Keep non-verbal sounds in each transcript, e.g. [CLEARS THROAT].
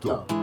对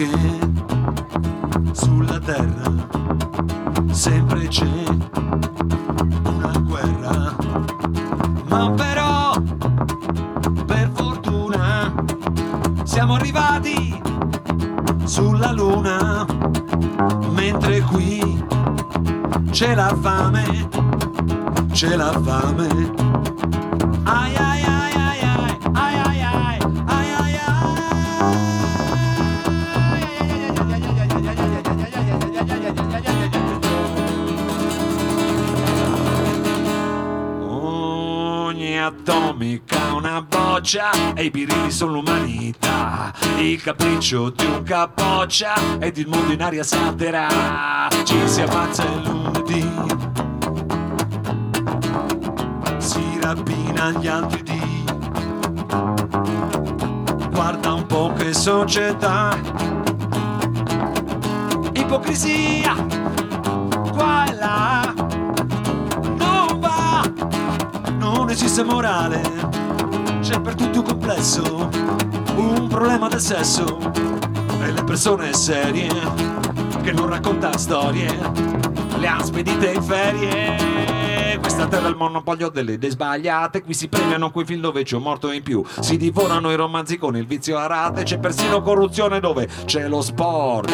che sulla terra sempre c'è una guerra, ma però per fortuna siamo arrivati sulla luna, mentre qui c'è la fame, c'è la fame. E i birilli sono l'umanità. Il capriccio di un capoccia ed il mondo in aria salterà. Ci si ammazza il lunedì, si rapina gli altri dì. Guarda un po' che società, ipocrisia, qua e là, non va, non esiste morale, c'è per tutti un complesso, un problema del sesso, e le persone serie, che non racconta storie, le ha spedite in ferie. Questa terra è il monopolio delle idee sbagliate. Qui si premiano quei film dove c'è un morto in più. Si divorano i romanzi con il vizio a rate. C'è persino corruzione dove c'è lo sport.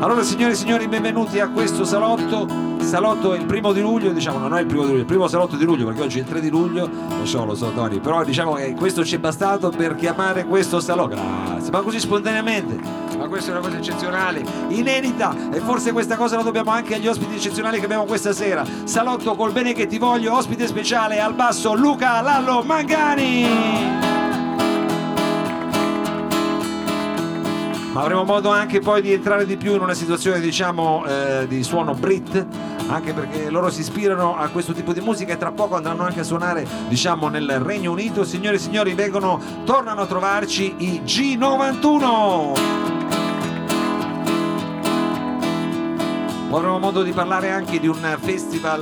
Allora, signore e signori, benvenuti a questo salotto. Salotto il primo di luglio, diciamo, non è il primo di luglio, il primo salotto di luglio perché oggi è il 3 di luglio, lo so, lo so, Tony, però diciamo che questo ci è bastato per chiamare questo salotto. Grazie, ma così spontaneamente. Ma questa è una cosa eccezionale, inedita, e forse questa cosa la dobbiamo anche agli ospiti eccezionali che abbiamo questa sera. Salotto col bene che ti voglio, ospite speciale al basso Luca Lallo Mangani. Ma avremo modo anche poi di entrare di più in una situazione diciamo eh, di suono Brit anche perché loro si ispirano a questo tipo di musica e tra poco andranno anche a suonare diciamo nel Regno Unito. Signore e signori vengono tornano a trovarci i G91 Avremo modo di parlare anche di un festival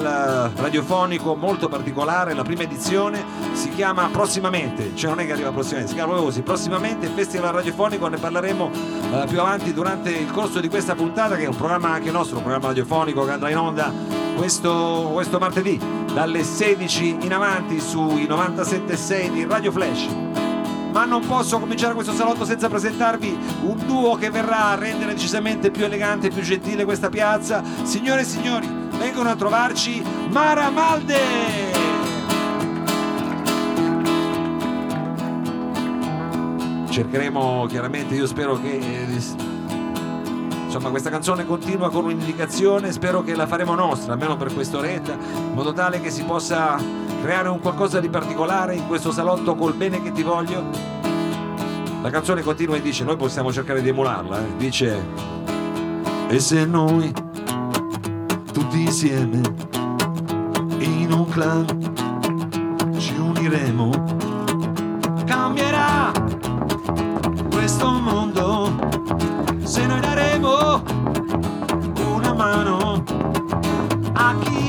eh, radiofonico molto particolare, la prima edizione. Si chiama Prossimamente, cioè non è che arriva prossimamente, si chiama proprio così, Prossimamente Festival Radiofonico, ne parleremo eh, più avanti durante il corso di questa puntata che è un programma anche nostro, un programma radiofonico che andrà in onda questo, questo martedì dalle 16 in avanti sui 97.6 di Radio Flash ma non posso cominciare questo salotto senza presentarvi un duo che verrà a rendere decisamente più elegante e più gentile questa piazza. Signore e signori, vengono a trovarci Mara Malde! Cercheremo chiaramente, io spero che eh, insomma questa canzone continua con un'indicazione, spero che la faremo nostra, almeno per quest'oretta, in modo tale che si possa creare un qualcosa di particolare in questo salotto col bene che ti voglio? La canzone continua e dice, noi possiamo cercare di emularla, eh? dice, e se noi tutti insieme in un clan ci uniremo, cambierà questo mondo se noi daremo una mano a chi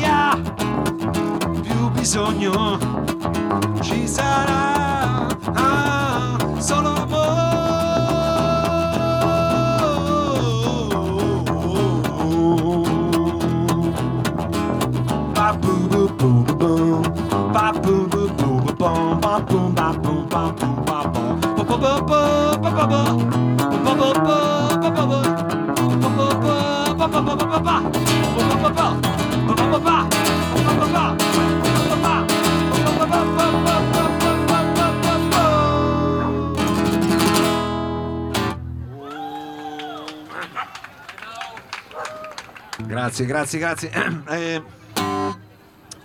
bisogno. Ci sarà ah, solo amore. ba boom boom boom boom ba boom boom boom boom ba boom ba boom ba boom ba boom ba ba ba ba ba ba ba ba ba ba Grazie, grazie, grazie. [CLEARS THROAT] Eh,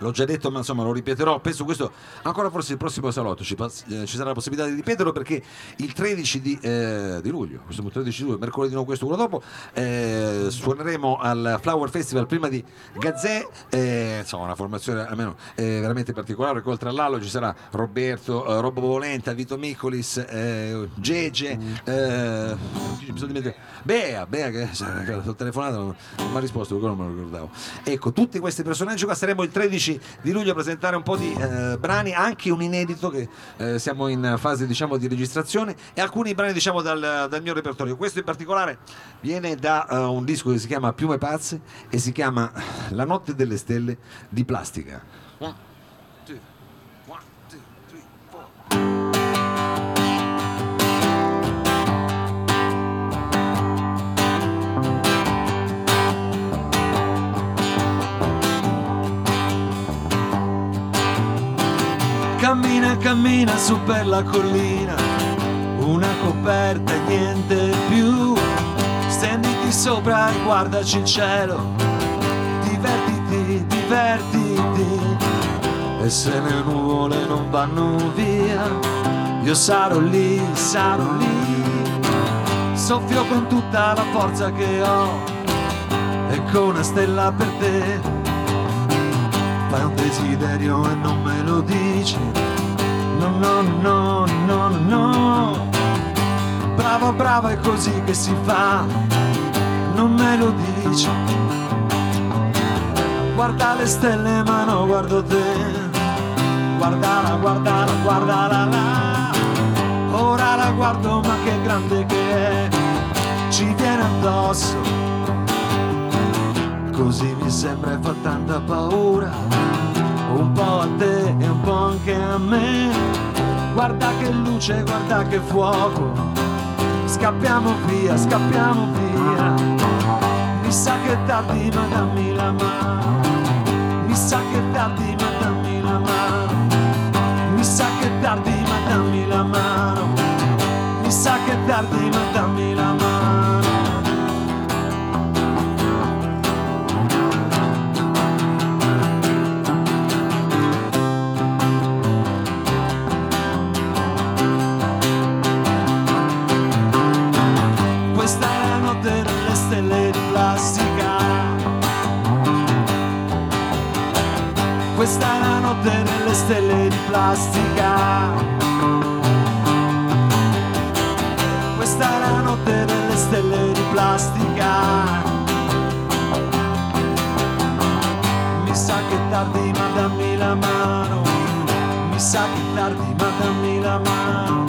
L'ho già detto, ma insomma lo ripeterò. Penso questo ancora forse il prossimo salotto ci, eh, ci sarà la possibilità di ripeterlo perché il 13 di, eh, di luglio, questo è il 13 di luglio, mercoledì no, questo uno dopo, eh, suoneremo al Flower Festival prima di Gazzè, eh, insomma una formazione almeno eh, veramente particolare, oltre a Lallo ci sarà Roberto, Robbo Volenta, Vito Micolis, Gege, dimenticato? Bea, Bea che, [LAUGHS] ho telefonato non, non mi ha risposto non me lo ricordavo. Ecco, tutti questi personaggi qua saremo il 13 di luglio presentare un po' di eh, brani, anche un inedito che eh, siamo in fase diciamo di registrazione e alcuni brani diciamo dal, dal mio repertorio. Questo in particolare viene da eh, un disco che si chiama Piume Pazze e si chiama La notte delle stelle di plastica. One, two, one, two, three, Cammina, cammina su per la collina, una coperta e niente più. Stenditi sopra e guardaci il cielo, divertiti, divertiti. E se le nuvole non vanno via, io sarò lì, sarò lì. Soffio con tutta la forza che ho e con una stella per te fai un desiderio e non me lo dici. No, no, no, no, no. Brava, brava, è così che si fa. Non me lo dici. Guarda le stelle, ma no, guardo te. Guardala, guardala, guardala là. Ora la guardo, ma che grande che è. Ci viene addosso così mi sembra e fa tanta paura, un po' a te e un po' anche a me. Guarda che luce, guarda che fuoco, scappiamo via, scappiamo via. Mi sa che è tardi, ma dammi la mano. Mi sa che è tardi, ma dammi la mano. Mi sa che è tardi, ma dammi la mano. Mi sa che è tardi, ma dammi la mano. Notte delle stelle di plastica. Questa è la notte delle stelle di plastica. Questa è la notte delle stelle di plastica. Mi sa che tardi ma dammi la mano. Mi sa che tardi ma dammi la mano.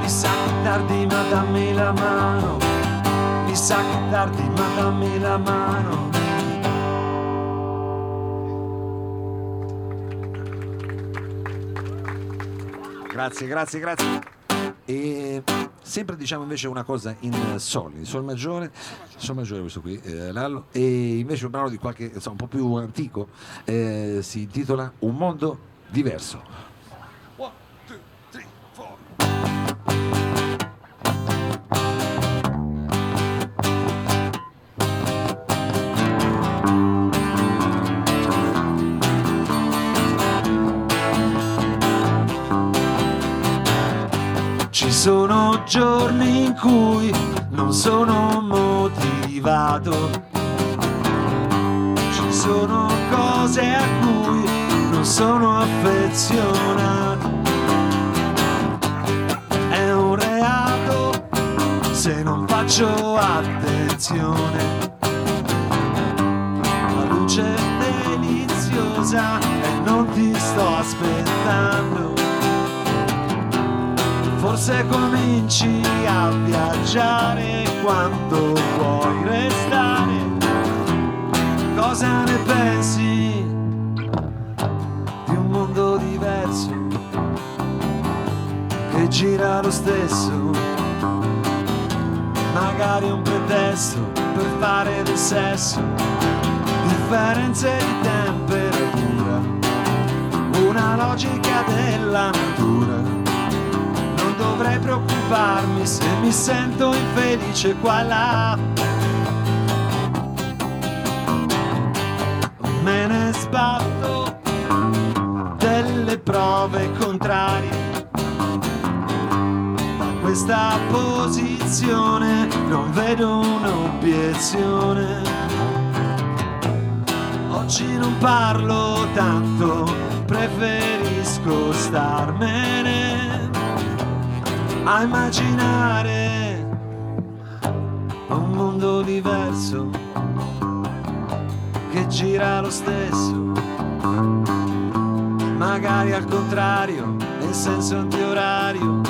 Mi sa che tardi ma dammi la mano. Sa che tardi ma dammi la mano. Grazie, grazie, grazie. E sempre diciamo invece una cosa in sol, in sol maggiore, sol maggiore questo qui, eh, Lallo, e invece un brano di qualche, insomma, un po' più antico, eh, si intitola Un mondo diverso. One, two, three, sono giorni in cui non sono motivato. Ci sono cose a cui non sono affezionato. È un reato se non faccio attenzione. La luce è deliziosa e non ti sto aspettando. Forse cominci a viaggiare quanto vuoi restare. Cosa ne pensi di un mondo diverso che gira lo stesso? Magari un pretesto per fare del sesso, differenze di temperatura, una logica della natura dovrei preoccuparmi se mi sento infelice qua là. Me ne sbatto delle prove contrarie. Da questa posizione non vedo un'obiezione. Oggi non parlo tanto, preferisco starmene a immaginare un mondo diverso che gira lo stesso, magari al contrario, nel senso antiorario,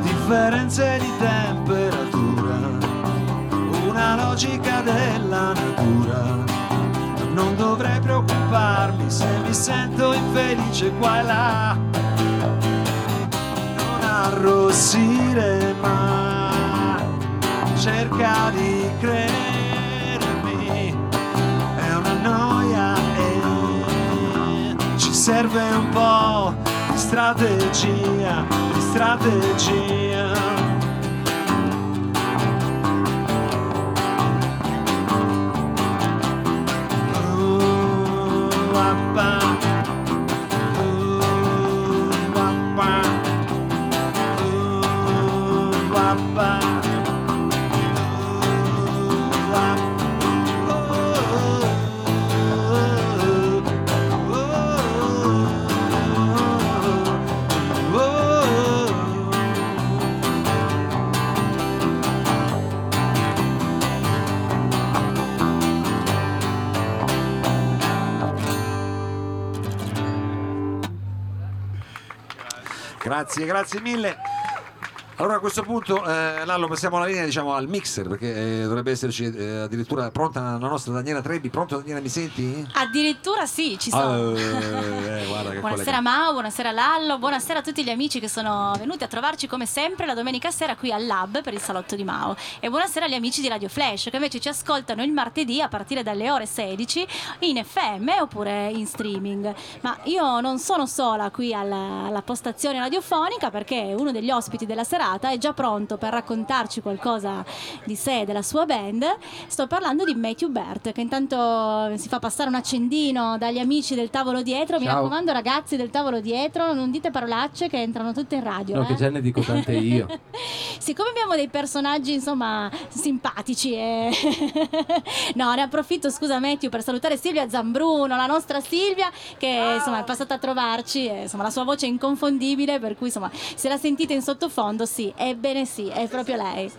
differenze di temperatura, una logica della natura. Non dovrei preoccuparmi se mi sento infelice qua e là arrossire mai, cerca di credermi, è una noia e ci serve un po' di strategia, di strategia. Grazie, grazie mille. Allora a questo punto, eh, Lallo, passiamo la linea diciamo, al mixer perché eh, dovrebbe esserci eh, addirittura pronta la nostra Daniela Trebbi. Pronto Daniela, mi senti? Addirittura sì, ci sono. Ah, eh, [LAUGHS] che buonasera Mao, buonasera Lallo, buonasera a tutti gli amici che sono venuti a trovarci come sempre la domenica sera qui al Lab per il salotto di Mao e buonasera agli amici di Radio Flash che invece ci ascoltano il martedì a partire dalle ore 16 in FM oppure in streaming. Ma io non sono sola qui alla, alla postazione radiofonica perché uno degli ospiti della serata è già pronto per raccontarci qualcosa di sé e della sua band. Sto parlando di Matthew Bert che intanto si fa passare un accendino dagli amici del tavolo dietro. Mi Ciao. raccomando ragazzi del tavolo dietro, non dite parolacce che entrano tutte in radio. No, eh. che già ne dico tante io. [LAUGHS] Siccome abbiamo dei personaggi insomma simpatici e... [LAUGHS] no ne approfitto scusa Matthew per salutare Silvia Zambruno la nostra Silvia che insomma è passata a trovarci e, insomma la sua voce è inconfondibile per cui insomma se la sentite in sottofondo sì ebbene sì è proprio lei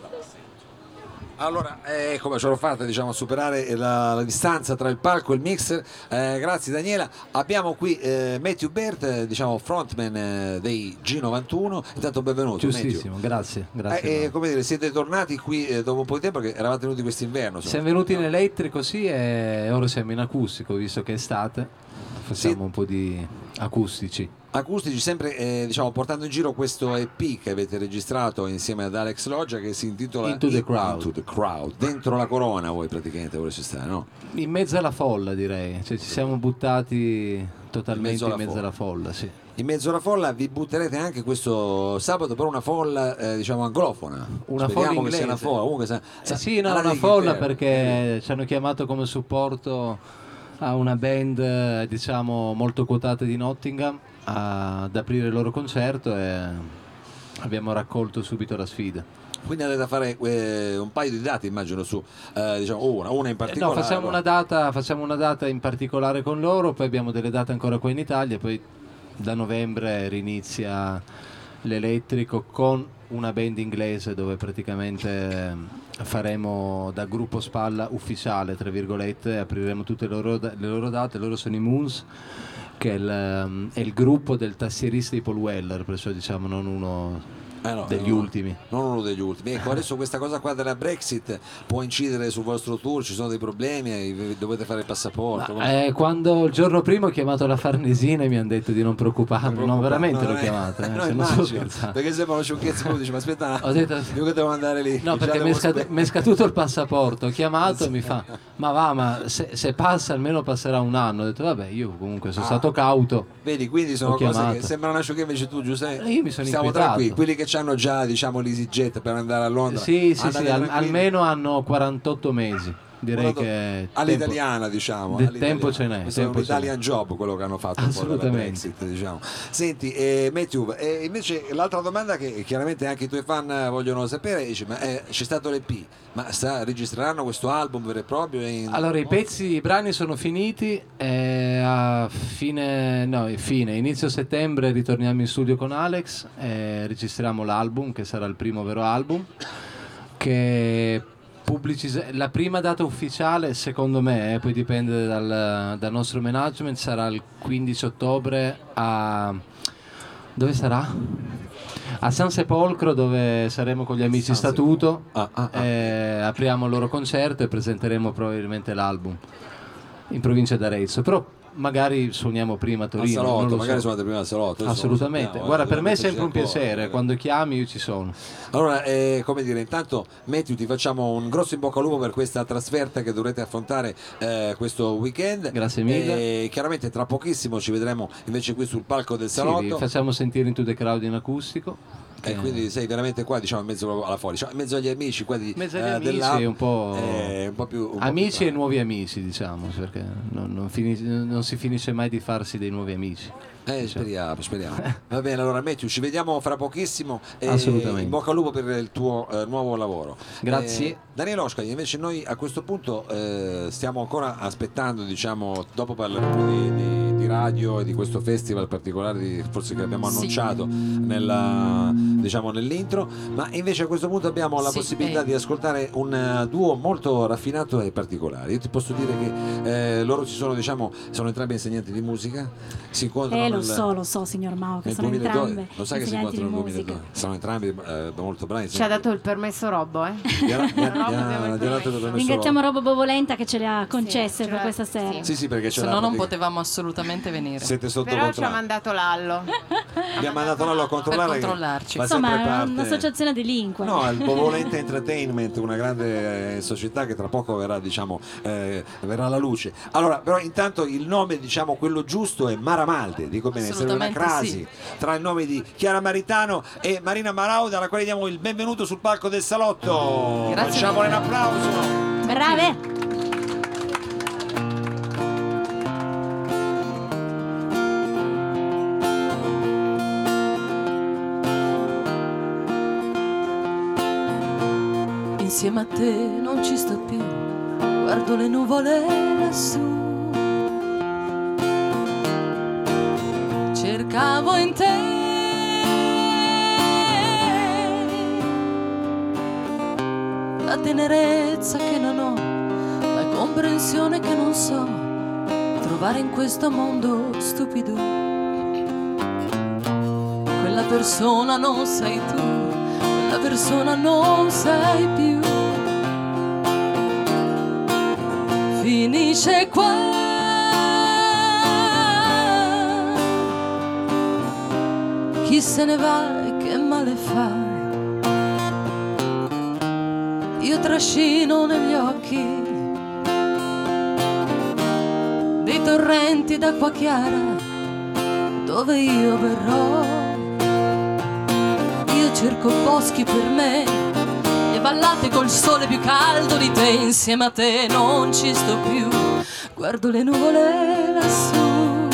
Allora, eh, come ce l'ho fatta diciamo, a superare la, la distanza tra il palco e il mixer, eh, grazie Daniela. Abbiamo qui eh, Matthew Bert, eh, diciamo frontman eh, dei G91. Intanto benvenuto. Giustissimo, grazie. Matthew. grazie Eh, eh, come dire, siete tornati qui eh, dopo un po' di tempo perché eravate venuti quest'inverno. Siamo venuti in elettrico, sì, e ora siamo in acustico, visto che è estate. Facciamo Sì. un po' di acustici. Acustici, sempre eh, diciamo, portando in giro questo EP che avete registrato insieme ad Alex Loggia che si intitola Into the Crowd. Into the Crowd. Dentro la corona voi praticamente volete stare, no? In mezzo alla folla, direi. Cioè, ci siamo buttati totalmente In in mezzo mezzo alla alla folla, sì. In mezzo alla folla vi butterete anche questo sabato per una folla eh, diciamo anglofona. Una Speriamo folla che sia una inglese. folla. Comunque sa- Eh sa- sì, no, alla una folla perché ci hanno chiamato come supporto a una band diciamo molto quotata di Nottingham a- ad aprire il loro concerto e abbiamo raccolto subito la sfida. Quindi andate a fare eh, un paio di date, immagino, su eh, diciamo una, una in Eh, particolare. No, facciamo una, data, facciamo una data in particolare con loro, poi abbiamo delle date ancora qua in Italia, poi da novembre rinizia l'elettrico con una band inglese dove praticamente ehm, faremo da gruppo spalla ufficiale, tra virgolette, apriremo tutte le loro, le loro date, loro sono i Moons che è il, ehm, è il gruppo del tassierista di Paul Weller, perciò diciamo non uno Eh no, degli no, ultimi. Non uno degli ultimi. Ecco, adesso questa cosa qua della Brexit può incidere sul vostro tour, ci sono dei problemi, eh, dovete fare il passaporto. come- Eh, quando il giorno prima ho chiamato la Farnesina e mi hanno detto di non preoccuparmi, no, veramente l'ho non è- chiamata, eh, no, se non immagino. Perché sembra una sciocchezza, poi dici, ma aspetta, [LAUGHS] Ho detto- io che devo andare lì. No, perché mi è, è scaduto il passaporto, ho chiamato e mi fa, [LAUGHS] ma va, ma se, se passa almeno passerà un anno. Ho detto, vabbè, io comunque sono Ah. stato cauto. Vedi, quindi sono cose che sembrano una sciocchezza, invece tu Giuseppe. Eh, io mi sono inquietato. tranquilli, quelli che hanno già, diciamo, l'EasyJet per andare a Londra. Sì, sì, sì, al- almeno hanno 48 mesi. Direi che... all'italiana diciamo del all'italiana. tempo ce n'è, questo è un tempo. Italian job quello che hanno fatto Assolutamente. Brexit diciamo senti eh, Matthew eh, invece l'altra domanda che chiaramente anche i tuoi fan eh, vogliono sapere dice, ma eh, c'è stato l'EP ma sta, registreranno questo album vero e proprio in- Allora, i pezzi, i brani sono finiti. e a fine, no, fine, inizio settembre ritorniamo in studio con Alex. E registriamo l'album, che sarà il primo vero album. Che pubblicis- la prima data ufficiale, secondo me, eh, poi dipende dal, dal nostro management, sarà il 15 ottobre a. Dove sarà? A San Sepolcro, dove saremo con gli amici Statuto. Ah, ah, ah. Eh, apriamo il loro concerto e presenteremo probabilmente l'album in provincia d'Arezzo. Però magari suoniamo prima a Torino. salotto non lo magari suonate prima al salotto Assolutamente. Guarda, eh, per me è sempre un c'è ancora, piacere. eh. Quando chiami, io ci sono. Allora, eh, come dire, intanto Matthew ti facciamo un grosso in bocca al lupo per questa trasferta che dovrete affrontare eh, questo weekend. Grazie mille. E chiaramente tra pochissimo ci vedremo invece qui sul palco del Sì, vi salotto. facciamo sentire in to the crowd in acustico. E Eh, quindi sei veramente qua, diciamo, in mezzo alla fuori, diciamo, in mezzo agli amici qua di mezzo agli eh, amici un po', eh, un po' più un po' amici più e nuovi amici, diciamo, perché non, non finis- non si finisce mai di farsi dei nuovi amici. Eh, speriamo, speriamo. Va bene, allora Matthew, ci vediamo fra pochissimo. e Assolutamente. In bocca al lupo per il tuo eh, nuovo lavoro. Grazie. Eh, Daniele Oscar, invece noi a questo punto eh, stiamo ancora aspettando, diciamo, dopo parleremo di, di- di radio e di questo festival particolare, di- forse che abbiamo Sì. annunciato nella, diciamo, nell'intro, ma invece a questo punto abbiamo la Sì, possibilità eh. di ascoltare un eh, duo molto raffinato e particolare. Io ti posso dire che eh, loro ci sono, diciamo, sono entrambi insegnanti di musica, si incontrano Eh, lo nel- so, lo so, signor Mao, che nel sono 2012, entrambe lo sai che si insegnanti di incontrano nel musica. 2012 sono entrambi eh, molto bravi Ci ha dato il permesso Robbo, eh? Robbo Ringraziamo Robo Bovolenta che ce le ha concesse ce per questa sera. sì. sì sì perché Se no non potevamo assolutamente venire. siete sotto Però ci ha controllo mandato Lallo. [LAUGHS] abbiamo mandato loro a controllare Per che controllarci. Insomma, è parte- un'associazione delinquente. No, il Bovolente [LAUGHS] Entertainment, una grande eh, società che tra poco verrà, diciamo, eh, verrà alla luce. Allora, però intanto il nome, diciamo, quello giusto è Mara Malde, dico bene, serve una Assolutamente crasi sì. tra il nome di Chiara Maritano e Marina Marauda, alla quale diamo il benvenuto sul palco del salotto. Grazie Facciamole un applauso. Brave! Insieme a te non ci sto più, guardo le nuvole lassù. Cercavo in te la tenerezza che non ho, la comprensione che non so trovare in questo mondo stupido. Quella persona non sei tu, quella persona non sei più. Finisce qua. Chi se ne va e che male fa? Io trascino negli occhi dei torrenti d'acqua chiara dove io verrò. Io cerco boschi per me ballate col sole più caldo di te, insieme a te non ci sto più, guardo le nuvole lassù.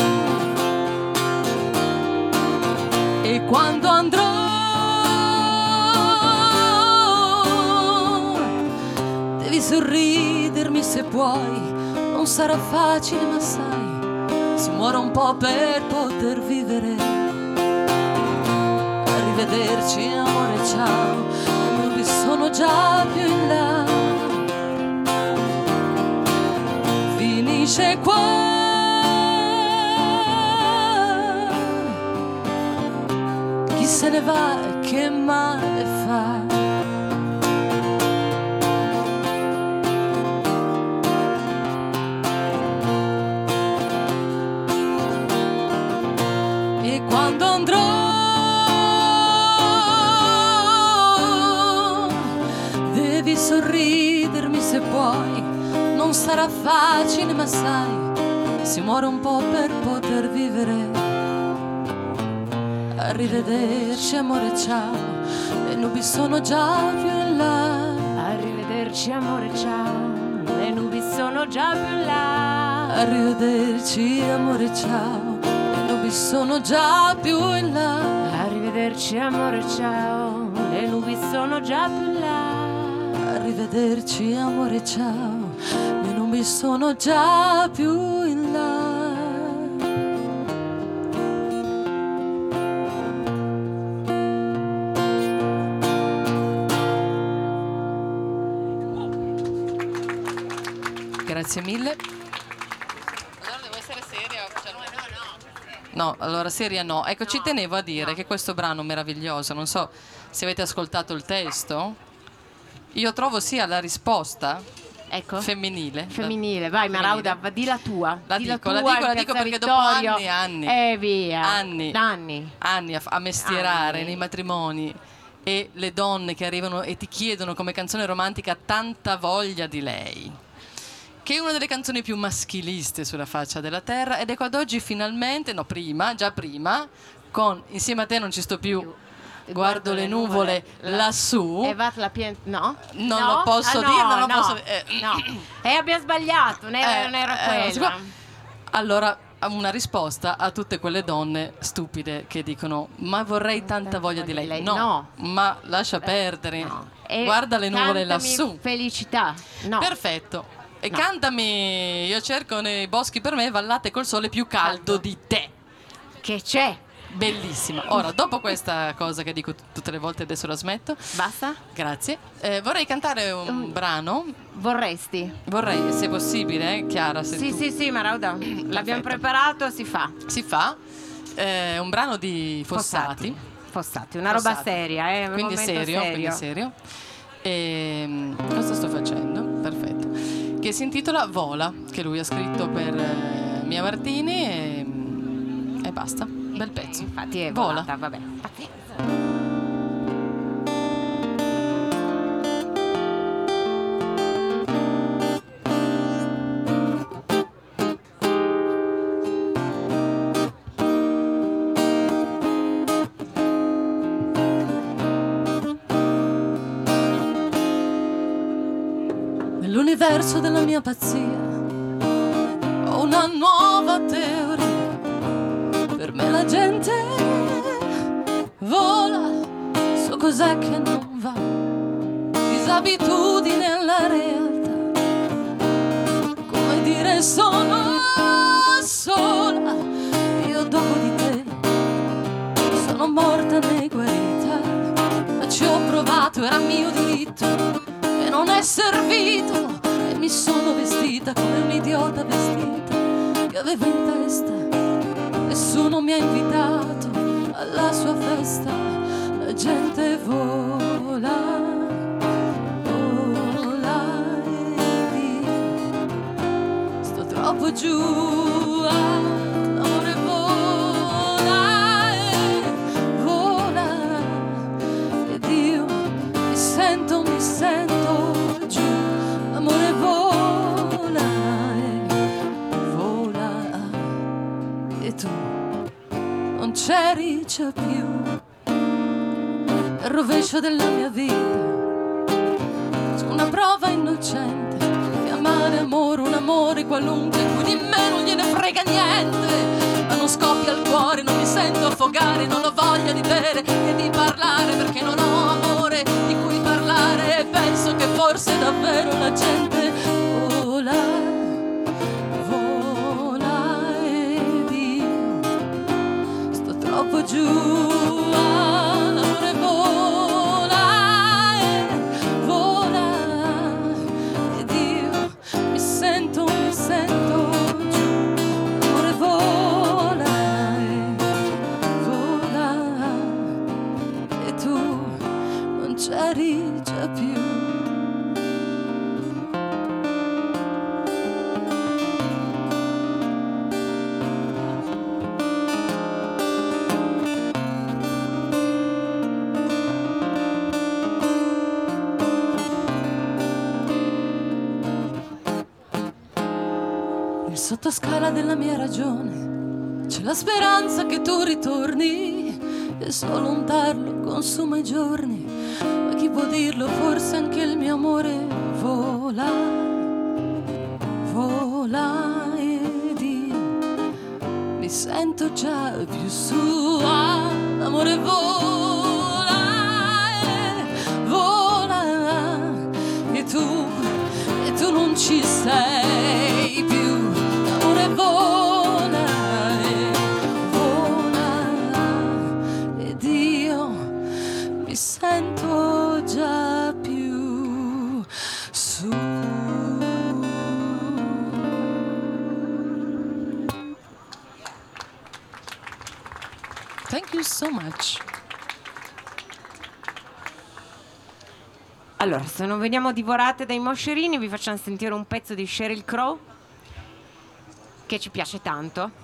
E quando andrò devi sorridermi se puoi, non sarà facile ma sai, si muore un po' per poter vivere. Arrivederci amore, ciao sono già più in là. Finisce qua. Chi se ne va e che male sarà facile ma sai, si muore un po' per poter vivere. Arrivederci amore ciao, le nubi sono già più in là. Arrivederci amore ciao, le nubi sono già più in là. Arrivederci amore ciao, le nubi sono già più in là. Arrivederci amore ciao, le nubi sono già più in là. Arrivederci amore ciao, nubi sono già più in là. Grazie mille. Allora devo essere seria? No, allora seria no. Ecco, ci tenevo a dire che questo brano meraviglioso, non so se avete ascoltato il testo, io trovo sia la risposta Ecco. femminile. Femminile, vai Femminile. Marauda, va- di la tua. La di dico, la tua dico, la dico perché dopo anni e anni. Eh via. Anni. Anni. anni a, a mestierare Anni. nei matrimoni e le donne che arrivano e ti chiedono come canzone romantica tanta voglia di lei che è una delle canzoni più maschiliste sulla faccia della terra ed ecco ad oggi finalmente, no prima, già prima, con Insieme a te non ci sto più, guardo le nuvole lassù, E va la pien... No? Non No? lo posso Ah, no, dire, non lo no, posso- eh. No. E abbiamo sbagliato, non era, Eh, non era eh, quella. Allora, una risposta a tutte quelle donne stupide che dicono: Ma vorrei tanta voglia di lei. No, No. ma lascia perdere. No. Guarda le nuvole lassù. Felicità. No. Perfetto. E No. cantami, io cerco nei boschi per me vallate col sole più caldo di te. Che c'è? Bellissima. Ora, dopo questa cosa che dico t- tutte le volte, adesso la smetto. Basta? Grazie. Eh, vorrei cantare un Um, brano. Vorresti? Vorrei, se possibile, Chiara, se Sì, tu sì, sì, Marauda. L'abbiamo preparato, si fa. si fa. eh, un brano di Fossati. Fossati, una roba Fossati. seria, eh? quindi momento serio, quindi serio. E, cosa sto facendo? Perfetto. Che si intitola Vola, che lui ha scritto per eh, Mia Martini e, e basta. Bel pezzo. Infatti è Vola. volata, vabbè. Pazienza. Nell'universo della mia pazzia ho una nuova teoria. Cos'è che non va. Disabitudine alla realtà. Come dire sono sola, io dopo di te sono morta né guarita, ma ci ho provato, era mio diritto. E non è servito. E mi sono vestita come un'idiota vestita che avevo in testa. Nessuno mi ha invitato alla sua festa la gente vola vola e via. Sto troppo giù goccia della mia vita. Su una prova innocente di amare amore, un amore qualunque, cui di me non gliene frega niente. Ma non scoppia il cuore, non mi sento affogare, non ho voglia di bere e di parlare perché non ho amore di cui parlare. E penso che forse davvero la gente vola. vola ed io sto troppo giù della mia ragione. C'è la speranza che tu ritorni e solo un tarlo consuma i giorni. Ma chi può dirlo? Forse anche il mio amore vola, vola e di mi sento già più su amore vola, e vola e tu, e tu non ci sei. se non veniamo divorate dai moscerini, vi facciamo sentire un pezzo di Sheryl Crow che ci piace tanto.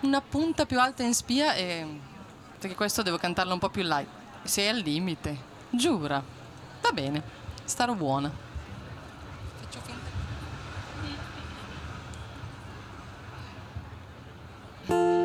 Una punta più alta in spia e perché questo devo cantarlo un po' più light. Sei al limite, giura. Va bene, starò buona. Faccio finta. thank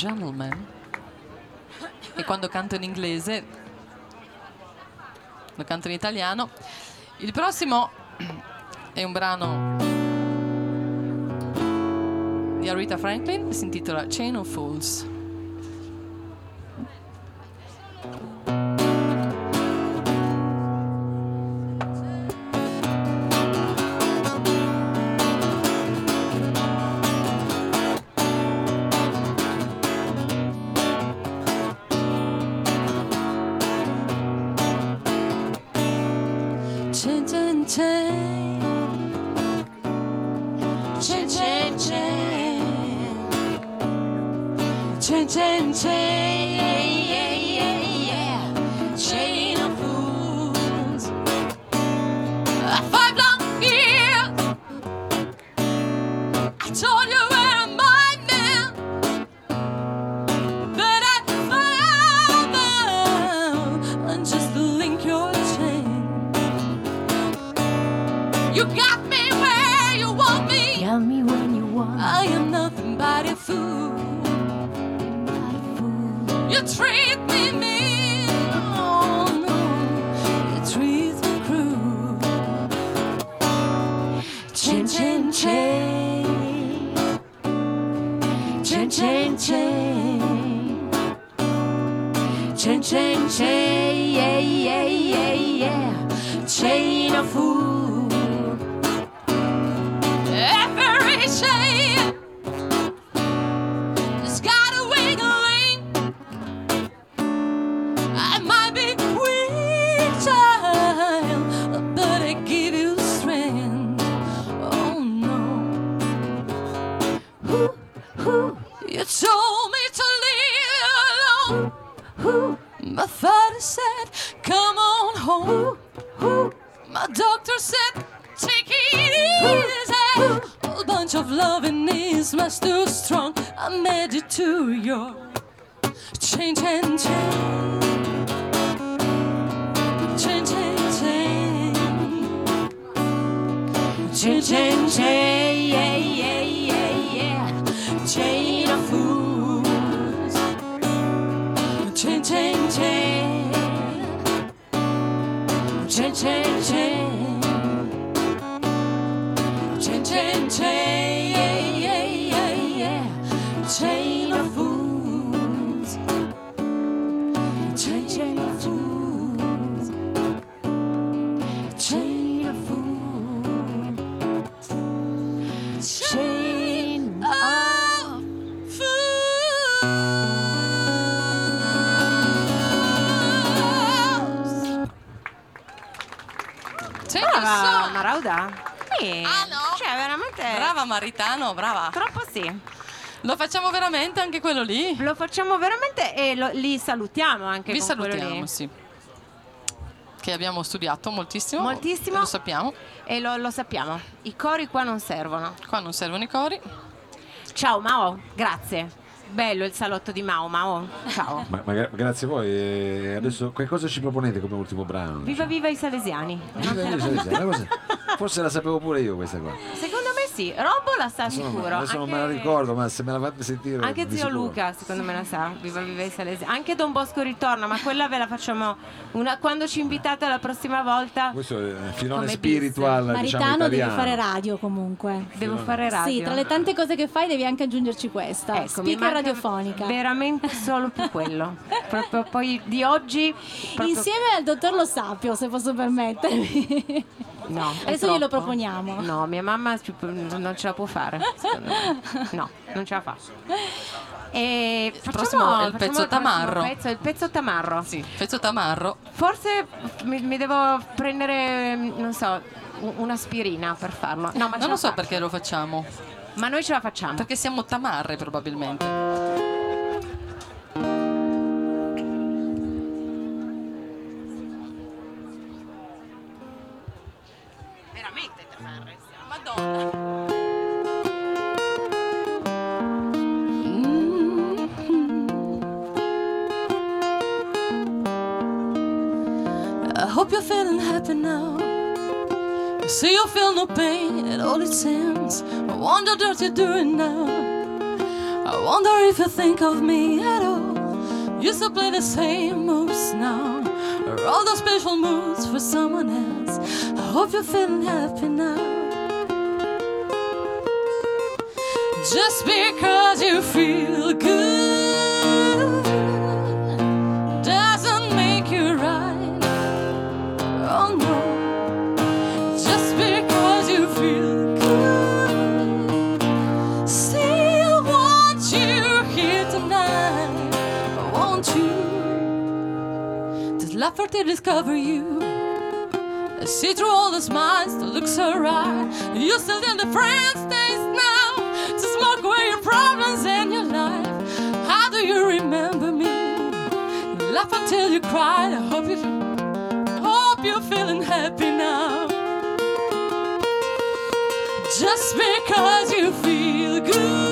gentlemen. E quando canto in inglese, lo canto in italiano. Il prossimo [CLEARS THROAT] è un brano di Aretha Franklin, si intitola Chain of Fools. was too strong. I made it to your Brava Maritano, brava. Troppo sì. Lo facciamo veramente anche quello lì? Lo facciamo veramente e lo- li salutiamo anche Vi salutiamo, lì. sì. Che abbiamo studiato moltissimo. Moltissimo. Lo sappiamo. E lo, lo sappiamo. I cori qua non servono. Qua non servono i cori. Ciao Mao, grazie. Bello il salotto di Mao, Mao. Ciao. Ma, ma gra- grazie a voi. Adesso che cosa ci proponete come ultimo brano? Viva viva i salesiani. Viva Salesiano, una cosa- [LAUGHS] Forse la sapevo pure io questa qua. Secondo me sì. Robbo la sa non- sicuro. adesso non me la anche- ricordo, ma se me la fate sentire. Anche zio sicuro. Luca, secondo me la sa. Viva Viva i Salesi. Anche Don Bosco ritorna, ma quella ve la facciamo una- quando ci invitate la prossima volta. Questo è il filone spiritual, diciamo Maritano devi italiano. fare radio comunque. Devo fare radio. Sì, tra le tante cose che fai devi anche aggiungerci questa. Ecco, Speaker radiofonica. Veramente solo più quello. [LAUGHS] Proprio poi di oggi. proprio- Insieme al dottor Lo Sapio, se posso permettermi. No, Adesso glielo proponiamo. No, mia mamma ci- non ce la può fare. secondo me. No, non ce la fa. E facciamo, prossimo il facciamo pezzo prossimo tamarro. Pezzo, il pezzo tamarro. Sì, pezzo tamarro. Forse mi, mi devo prendere, non so, u- un'aspirina per farlo. No, ma ce Non la lo so fa. perché lo facciamo. Ma noi ce la facciamo. Perché siamo tamarre probabilmente. I hope you're feeling happy now. See, you feel no pain at all, it seems. I wonder what you're doing now. I wonder if you think of me at all. You still play the same moves now. Or all those special moves for someone else. I hope you're feeling happy now. Just because you feel good doesn't make you right. Oh no, just because you feel good, still want you here tonight. Want you to laugh or to discover you. See through all the smiles that look so right. You're still in the friends laugh until you cry. I hope you hope you're feeling happy now. Just because you feel good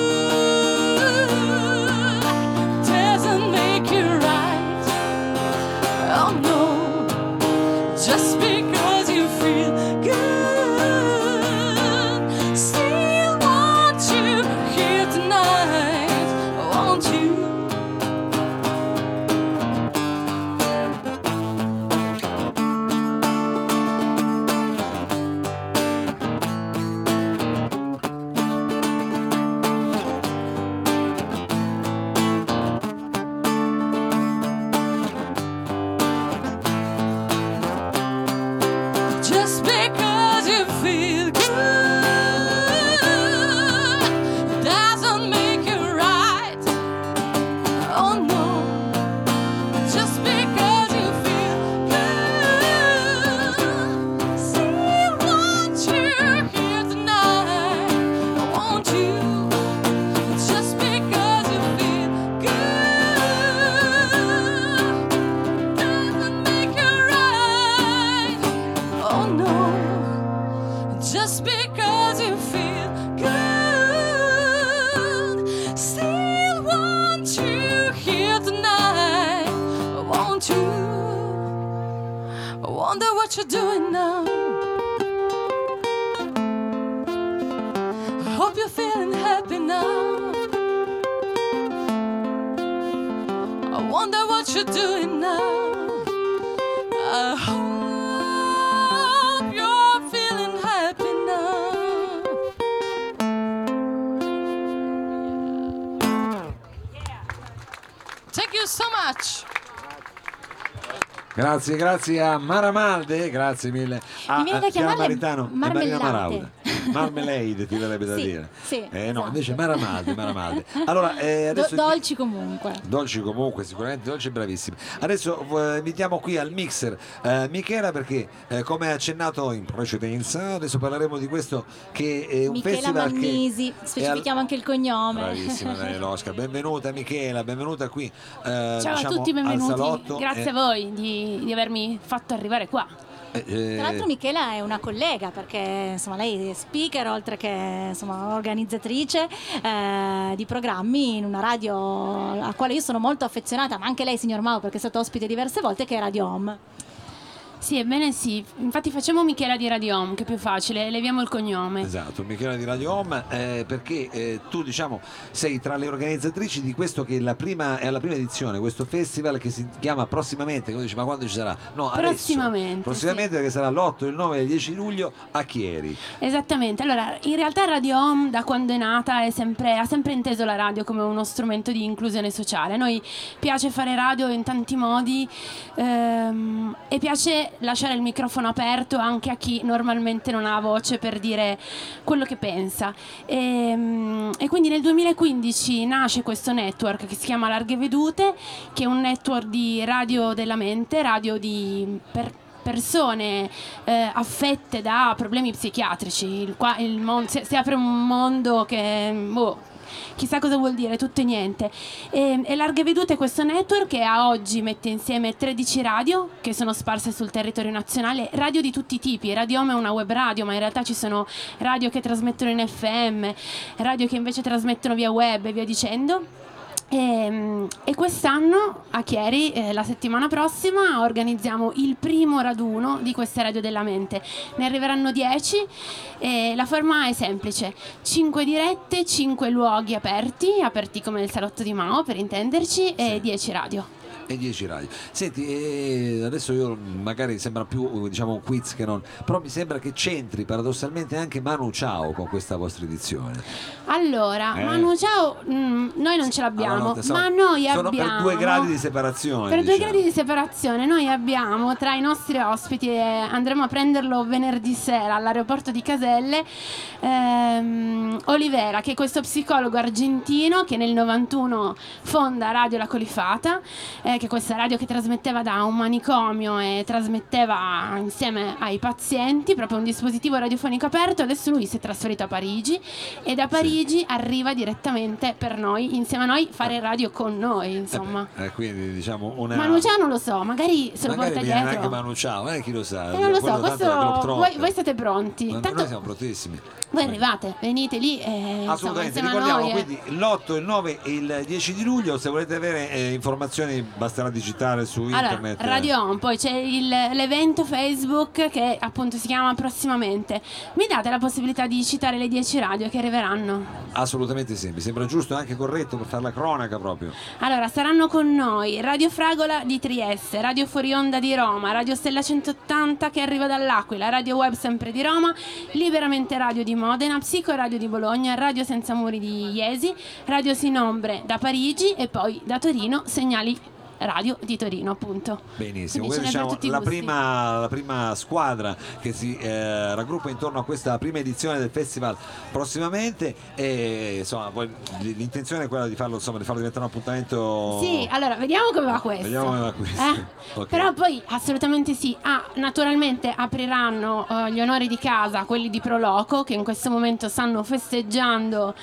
what you're doing now. I hope you're feeling happy now. Thank you so much. Grazie, grazie a Maramalde, grazie mille. A, Mi viene da a- si chiama chiamarle Maritano, marmellate. Marina Marauda. Marmalade ti verrebbe da Sì, dire. sì, Eh, no, esatto. invece Maramalde, Maramalde. Allora, eh, Do- dolci comunque. Dolci comunque, sicuramente dolci bravissimi. Adesso eh, invitiamo qui al mixer eh, Michela perché eh, come accennato in precedenza, adesso parleremo di questo che è un Michela festival Mannisi, che... specifichiamo al- anche il cognome. Bravissima Daniela Oscar, benvenuta Michela, benvenuta qui. eh, Ciao diciamo, a tutti, benvenuti. salotto. Grazie Eh, a voi di, di avermi fatto arrivare qua. Eh, eh, Tra l'altro Michela è una collega perché insomma, lei è speaker oltre che insomma, organizzatrice eh, di programmi in una radio a quale io sono molto affezionata, ma anche lei signor Mao perché è stata ospite diverse volte che è Radio Home. Sì, ebbene sì. Infatti facciamo Michela di Radio Home, che è più facile, leviamo il cognome. Esatto, Michela di Radio Home, eh, perché eh, tu diciamo sei tra le organizzatrici di questo che è la prima, è la prima edizione, questo festival che si chiama prossimamente, come dici, ma quando ci sarà? No, adesso. Prossimamente, Prossimamente perché sarà l'8, il 9 e il 10 luglio a Chieri. Esattamente, allora in realtà Radio Home da quando è nata è sempre- ha sempre inteso la radio come uno strumento di inclusione sociale. A noi piace fare radio in tanti modi ehm, e piace lasciare il microfono aperto anche a chi normalmente non ha voce per dire quello che pensa. Ehm, E, quindi nel 2015 nasce questo network che si chiama Larghe Vedute, che è un network di radio della mente, radio di... Per, persone eh, affette da problemi psichiatrici, il qua- il mon- si, si apre un mondo che boh, chissà cosa vuol dire, tutto e niente. E, e Larghe Vedute è questo network che a oggi mette insieme 13 radio che sono sparse sul territorio nazionale, radio di tutti i tipi, Radio Home è una web radio, ma in realtà ci sono radio che trasmettono in FM, radio che invece trasmettono via web e via dicendo. E, e quest'anno a Chieri, eh, la settimana prossima, organizziamo il primo raduno di queste radio della mente. Ne arriveranno 10 e la forma è semplice: 5 dirette, 5 luoghi aperti, aperti come il salotto di Mao per intenderci, e 10 radio. E 10 radio. Senti, eh, adesso io magari sembra più diciamo un quiz che non, però mi sembra che c'entri paradossalmente anche Manu Ciao con questa vostra edizione. Allora, Eh. Manu Ciao, mm, noi non ce l'abbiamo, Allora, sono- ma noi sono abbiamo... per due gradi di separazione. Per due diciamo. gradi di separazione noi abbiamo tra i nostri ospiti e andremo a prenderlo venerdì sera all'aeroporto di Caselle ehm, Olivera che è questo psicologo argentino che nel 91 fonda Radio La Colifata eh, che questa radio che trasmetteva da un manicomio e trasmetteva insieme ai pazienti proprio un dispositivo radiofonico aperto adesso lui si è trasferito a Parigi e da Parigi arriva direttamente per noi insieme a noi fare radio con noi insomma Eh, quindi diciamo una Manu Ciao non lo so, magari se lo magari porta dietro. anche Manu Ciao, eh, chi lo sa. Eh, non lo so, questo voi, voi siete pronti. Ma Tanto Noi siamo prontissimi. voi arrivate, venite lì e insomma, Assolutamente, insieme a ricordiamo noi. eh. quindi l'8, il 9 e il 10 di luglio, se volete avere eh, informazioni basterà digitare su Allora, internet. Radio On, poi c'è il- l'evento Facebook che appunto si chiama prossimamente. Mi date la possibilità di citare le 10 radio che arriveranno? Assolutamente sì, mi sembra giusto e anche corretto per fare la cronaca proprio. Allora, saranno con noi Radio Fragola di Trieste, Radio Fuori Onda di Roma, Radio Stella 180 che arriva dall'Aquila, Radio Web sempre di Roma, Liberamente Radio di Modena, Psico Radio di Bologna, Radio Senza Muri di Iesi, Radio Sinombre da Parigi e poi da Torino, Segnali Radio di Torino, appunto. Benissimo, questa diciamo la prima, la prima squadra che si eh, raggruppa intorno a questa prima edizione del festival prossimamente e insomma poi l- l'intenzione è quella di farlo, insomma, di farlo diventare un appuntamento Sì, allora vediamo come va questo. Vediamo come va questo. Eh? [LAUGHS] Ok. Però poi assolutamente sì. Ah, naturalmente apriranno eh, gli onori di casa quelli di Proloco che in questo momento stanno festeggiando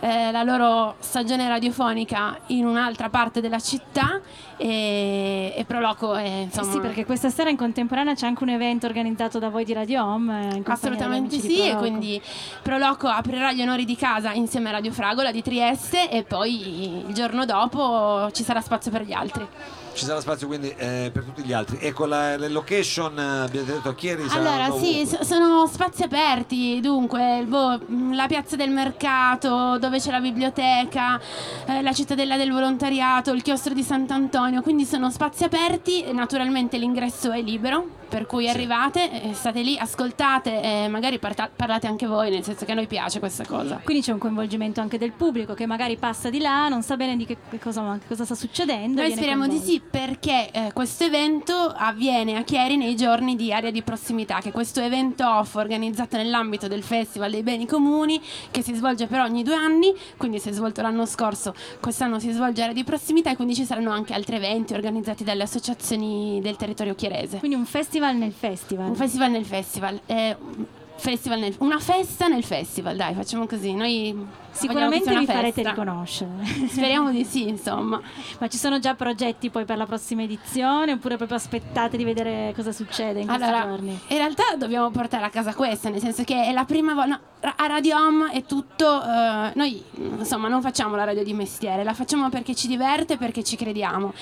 eh, la loro stagione radiofonica in un'altra parte della città e, e Proloco è Eh insomma sì, perché questa sera in contemporanea c'è anche un evento organizzato da voi di Radio Home. eh, Assolutamente sì, e quindi Proloco aprirà gli onori di casa insieme a Radio Fragola di Trieste e poi il giorno dopo ci sarà spazio per gli altri. Ci sarà spazio quindi eh, per tutti gli altri. Ecco la, le location, eh, abbiate detto a Chieri Allora, sì, ovunque. so- sono spazi aperti, dunque, boh, la piazza del mercato, dove c'è la biblioteca, eh, la cittadella del volontariato, il chiostro di Sant'Antonio, quindi sono spazi aperti, naturalmente l'ingresso è libero, per cui arrivate, eh, state lì, ascoltate e magari parta- parlate anche voi, nel senso che a noi piace questa cosa. Quindi c'è un coinvolgimento anche del pubblico che magari passa di là, non sa bene di che, cosa, che cosa sta succedendo. Noi speriamo di sì perché eh, questo evento avviene a Chieri nei giorni di area di prossimità, che è questo evento off organizzato nell'ambito del Festival dei Beni Comuni che si svolge per ogni due anni, quindi si è svolto l'anno scorso, quest'anno si svolge area di prossimità e quindi ci saranno anche altri eventi organizzati dalle associazioni del territorio chierese. Quindi un festival nel festival. Un festival nel festival. eh, festival nel- una festa nel festival, dai, facciamo così. Noi Sicuramente vi farete riconoscere. [LAUGHS] Speriamo di sì, insomma. Ma ci sono già progetti poi per la prossima edizione oppure proprio aspettate di vedere cosa succede in questi Allora, giorni? in realtà dobbiamo portare a casa questa, nel senso che è la prima volta. a Radio Home è tutto. eh, noi insomma non facciamo la radio di mestiere, la facciamo perché ci diverte, perché ci crediamo.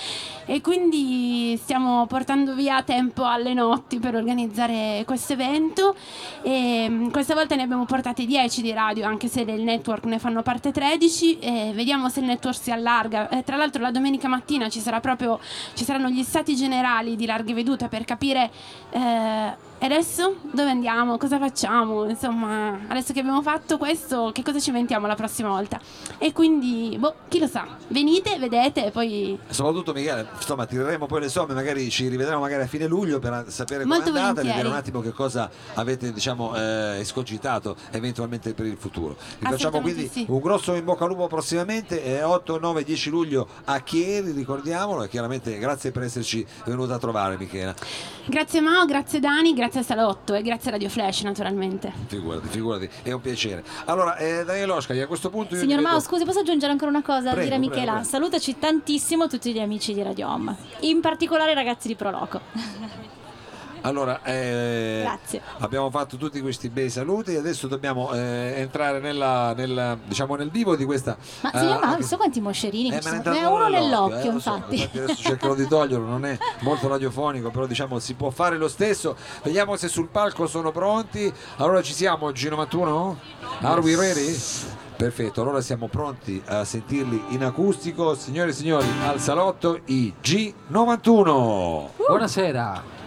E quindi stiamo portando via tempo alle notti per organizzare questo evento. E mm, questa volta ne abbiamo portate 10 di radio, anche se del network ne fanno parte 13. E vediamo se il network si allarga. Eh, tra l'altro, la domenica mattina ci sarà proprio ci saranno gli stati generali di larghe vedute per capire. eh, e adesso dove andiamo? Cosa facciamo? Insomma, adesso che abbiamo fatto questo, che cosa ci inventiamo la prossima volta? E quindi, boh, chi lo sa? Venite, vedete e poi. Soprattutto Michele, insomma, tireremo poi le somme, magari ci rivedremo magari a fine luglio per sapere come è andata e vedere un attimo che cosa avete diciamo eh, escogitato eventualmente per il futuro. Vi facciamo quindi sì. un grosso in bocca al lupo prossimamente, eh, 8, 9, 10 luglio a Chieri, ricordiamolo, e chiaramente grazie per esserci venuta a trovare Michela. Grazie Mao, grazie Dani, grazie a Salotto e grazie a Radio Flash, naturalmente. Figurati, figurati, è un piacere. Allora, eh, Daniele Oscari, a questo punto Signor Mao, vedo- scusi, posso aggiungere ancora una cosa a Prego, dire a prego, Michela? prego. Salutaci tantissimo tutti gli amici di Radio Home, in particolare i ragazzi di Proloco. Allora, eh, Grazie. abbiamo fatto tutti questi bei saluti e adesso dobbiamo eh, entrare nella, nella- diciamo nel vivo di questa... Ma eh, signor anche- so quanti moscerini Eh, sono? Ne uno nell'occhio, eh, lo so, infatti. adesso cercherò di toglierlo, non è molto radiofonico, però diciamo si può fare lo stesso. Vediamo se sul palco sono pronti. Allora ci siamo, G91? Are we ready? Perfetto, allora siamo pronti a sentirli in acustico. Signore e signori, al salotto i G91. Buonasera.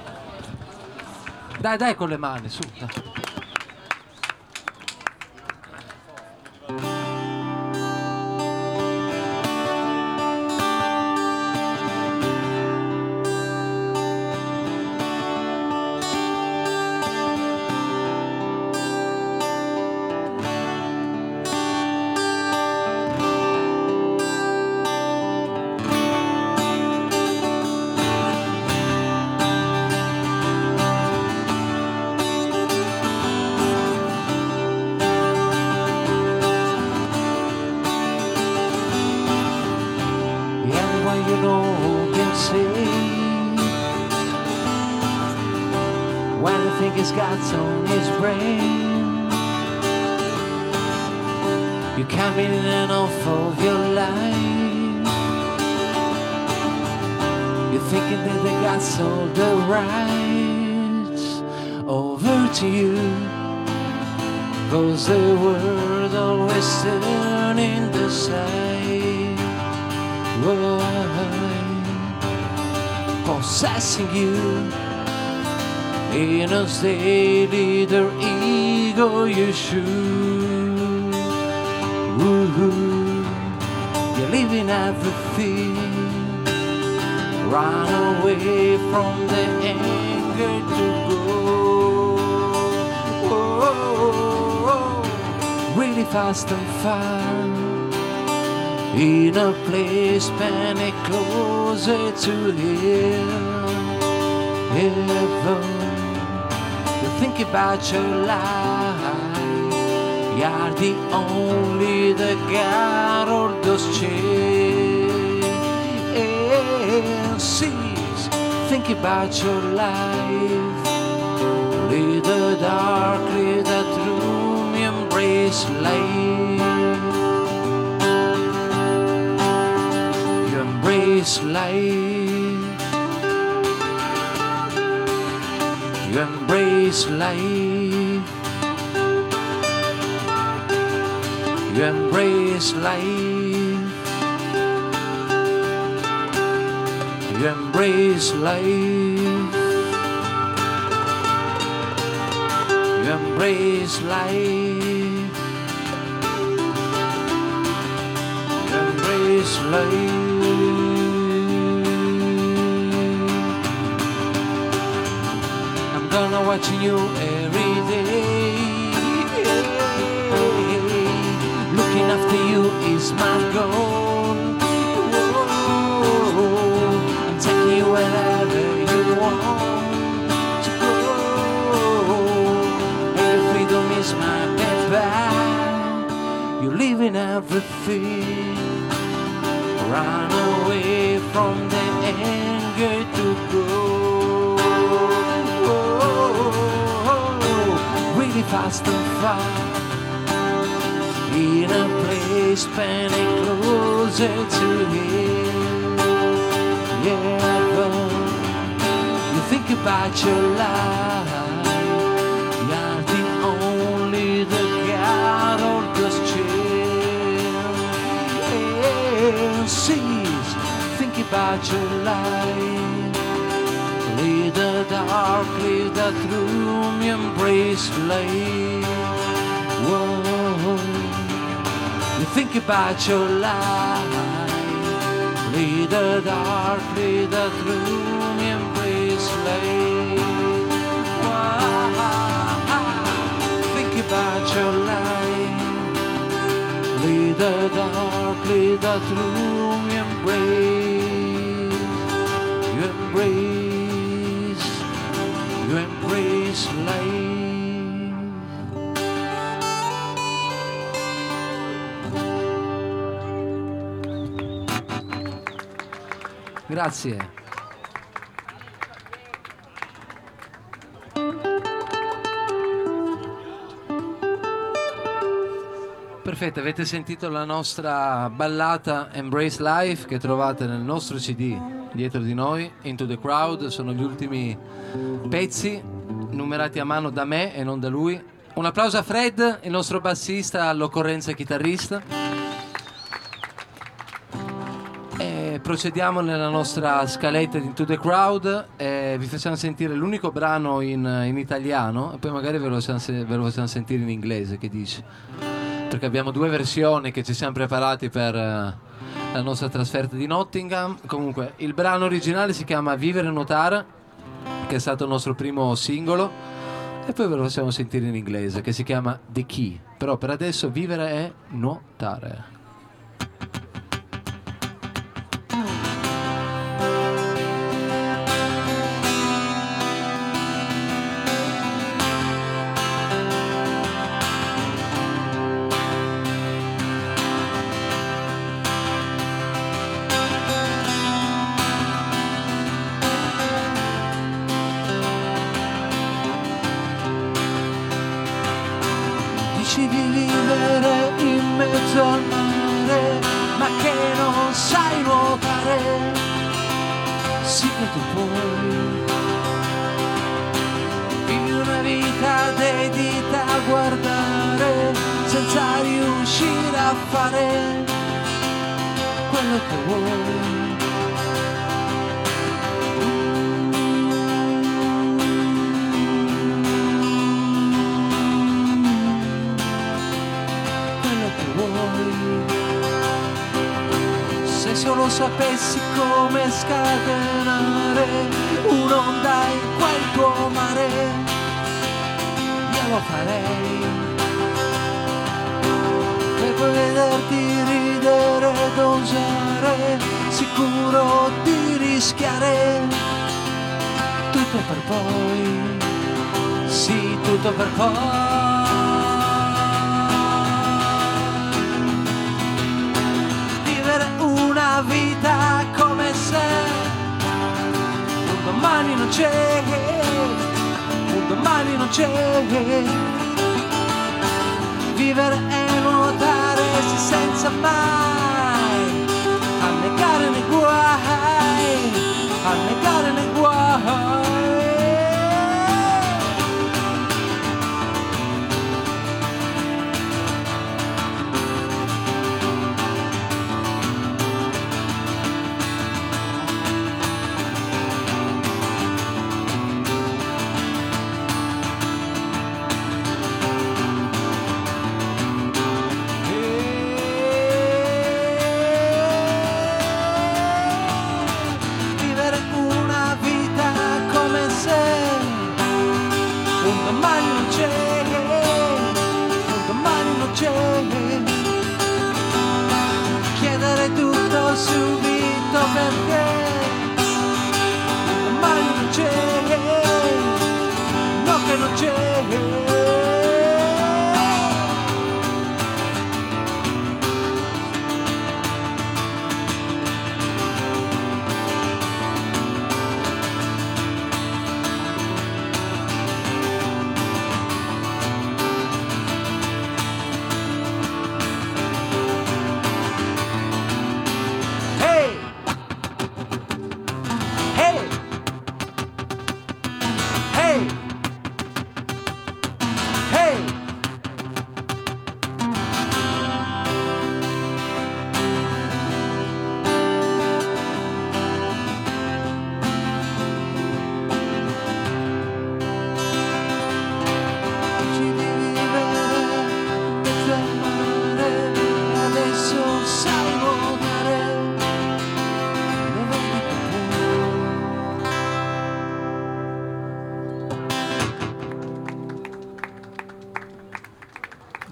Dai, dai con le mani, su. dai. In a place many closer to him heaven. You think about your life. You're the only the god of those chances think about your life. Lead the dark lead the room embrace light embrace life. You embrace life. You embrace life. You embrace life. You embrace life. You embrace life. Gonna watching you every day. Looking after you is my goal. I'm taking you wherever you want to go. Your freedom is my baby. You're living everything. Run away from fast and far. In a place penny closer to him. Yeah, but you think about your life. You're the only the God of this chill. Cease, think about your life. Lead the dark, lead the room, embrace light. Whoa, you think about your life. Lead the dark, lead the room, embrace light. Think about your life. Lead the dark, lead the room, embrace. Life. Grazie. Perfetto, avete sentito la nostra ballata Embrace Life che trovate nel nostro CD dietro di noi, Into the Crowd, sono gli ultimi pezzi numerati a mano da me e non da lui. Un applauso a Fred, il nostro bassista all'occorrenza chitarrista. E procediamo nella nostra scaletta di Into the Crowd e vi facciamo sentire l'unico brano in, in italiano e poi magari ve lo, facciamo, ve lo facciamo sentire in inglese, che dici? Perché abbiamo due versioni che ci siamo preparati per eh, la nostra trasferta di Nottingham. Comunque, il brano originale si chiama Vivere e nuotare, che è stato il nostro primo singolo, e poi ve lo facciamo sentire in inglese, che si chiama The Key. Però per adesso vivere e nuotare.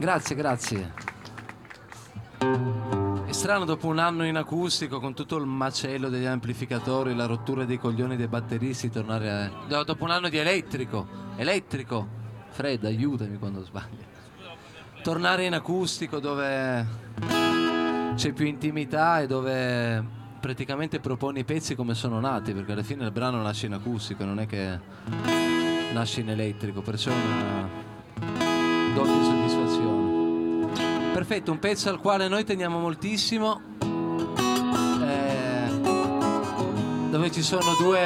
Grazie, grazie. È strano dopo un anno in acustico con tutto il macello degli amplificatori, la rottura dei coglioni dei batteristi, tornare a... do- dopo un anno di elettrico, elettrico, Fred aiutami quando sbaglio. Tornare in acustico dove c'è più intimità e dove praticamente proponi i pezzi come sono nati, perché alla fine il brano nasce in acustico, non è che nasce in elettrico, perciò è una doppia soddisfazione. Perfetto, un pezzo al quale noi teniamo moltissimo, eh, dove ci sono due,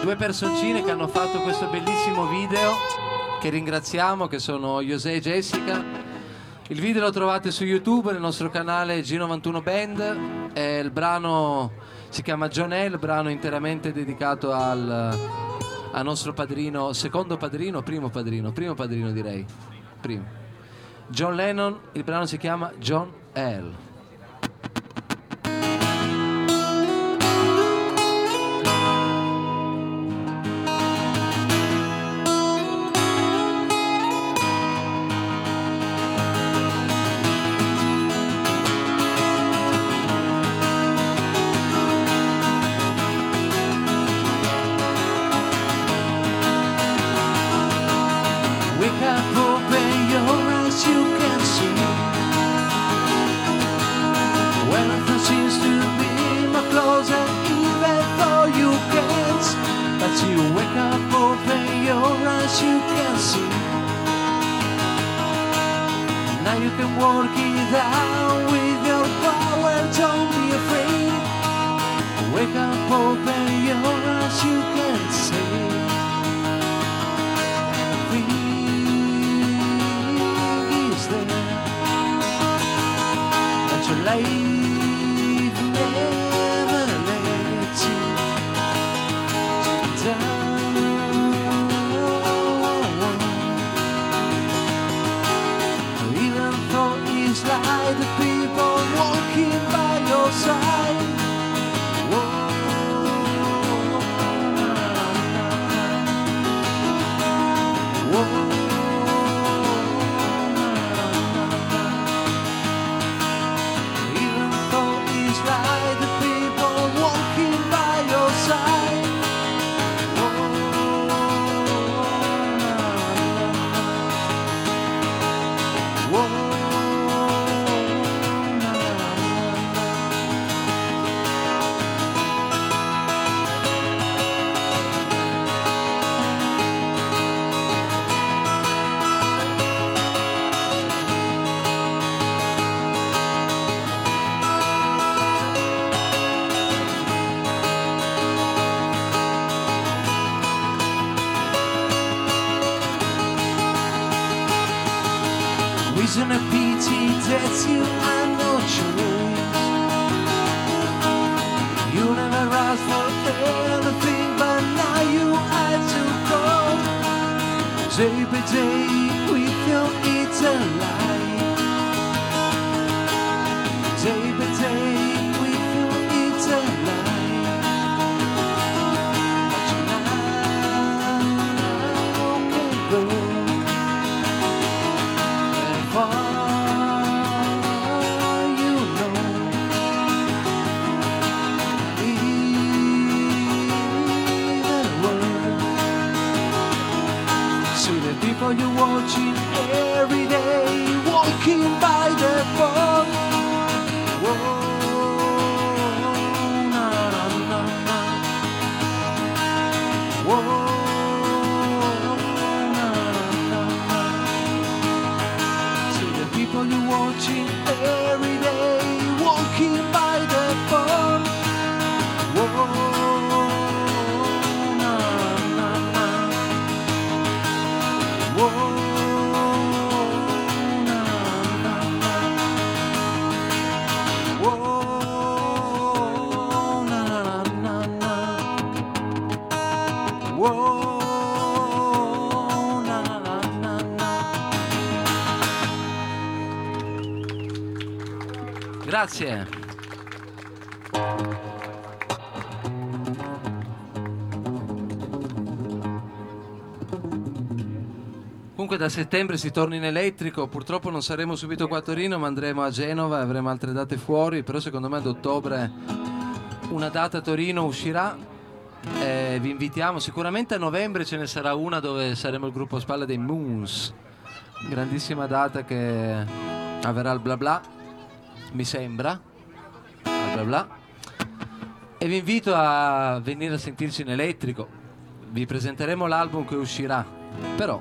due personcine che hanno fatto questo bellissimo video, che ringraziamo, che sono José e Jessica. Il video lo trovate su YouTube nel nostro canale G91 Band. e il brano si chiama John L, il brano interamente dedicato al, al nostro padrino, secondo padrino, primo padrino, primo padrino direi, primo. John Lennon, il brano si chiama John L. Grazie. Comunque da settembre si torna in elettrico, purtroppo non saremo subito qua a Torino, ma andremo a Genova, avremo altre date fuori, però secondo me ad ottobre una data a Torino uscirà. E vi invitiamo, sicuramente a novembre ce ne sarà una dove saremo il gruppo a spalle dei Moons, grandissima data che avverrà al bla bla, mi sembra, al bla bla. E vi invito a venire a sentirci in elettrico, vi presenteremo l'album che uscirà, però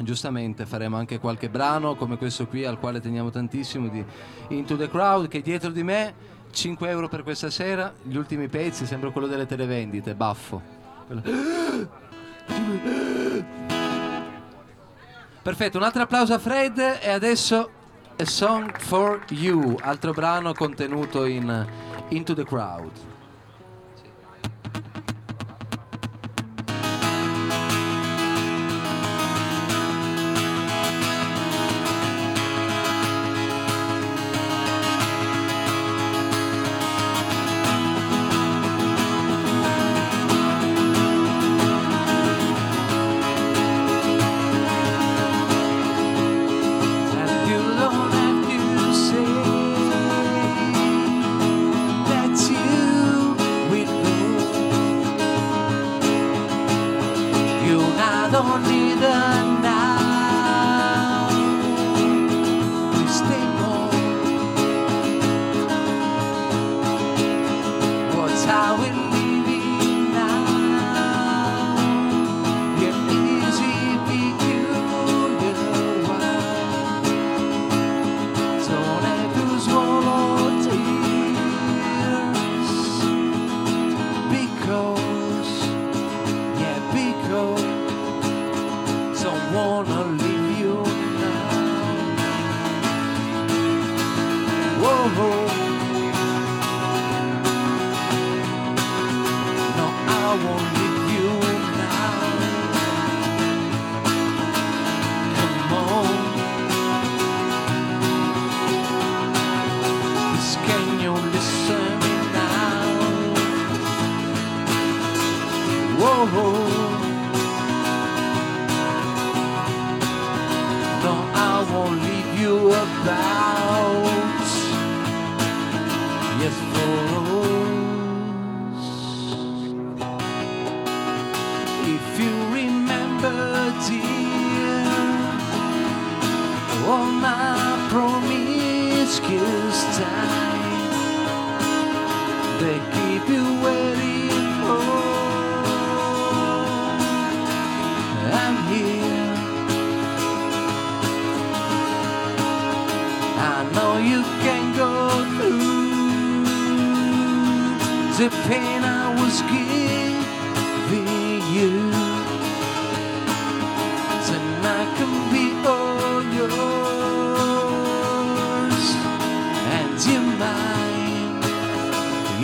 giustamente faremo anche qualche brano come questo qui al quale teniamo tantissimo di Into the Crowd che è dietro di me 5 euro per questa sera. Gli ultimi pezzi sembra quello delle televendite baffo. Perfetto un altro applauso a Fred e adesso A Song for You altro brano contenuto in Into the Crowd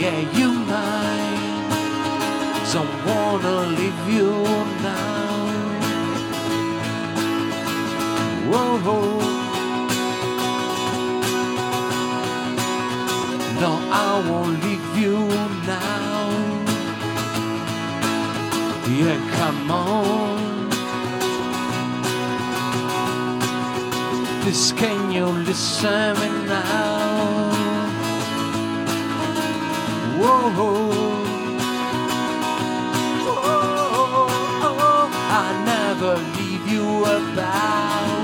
Yeah, you mine. Don't wanna leave you now. Whoa. No, I won't leave you now. Yeah, come on. Please, can you listen now? Whoa. Oh, I never leave you about.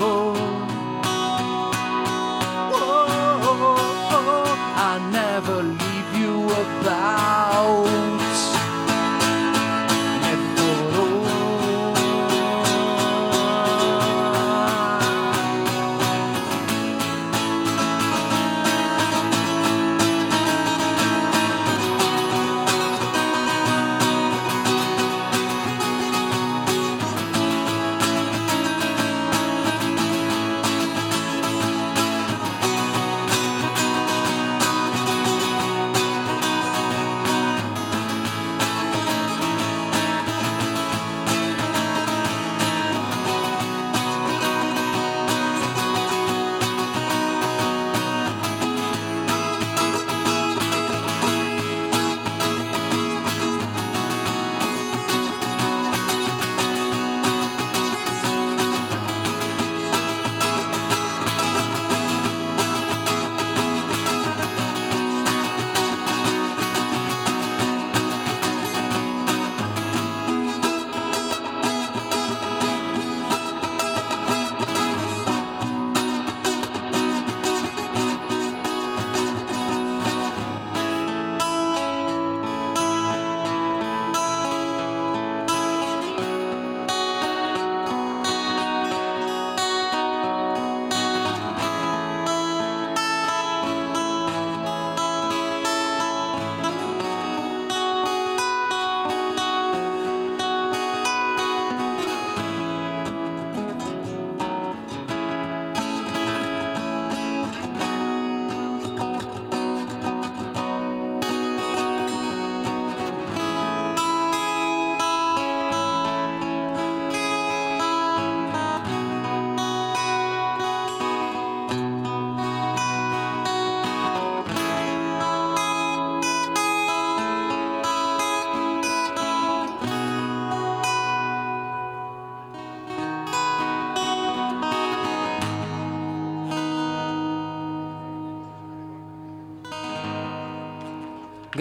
oh.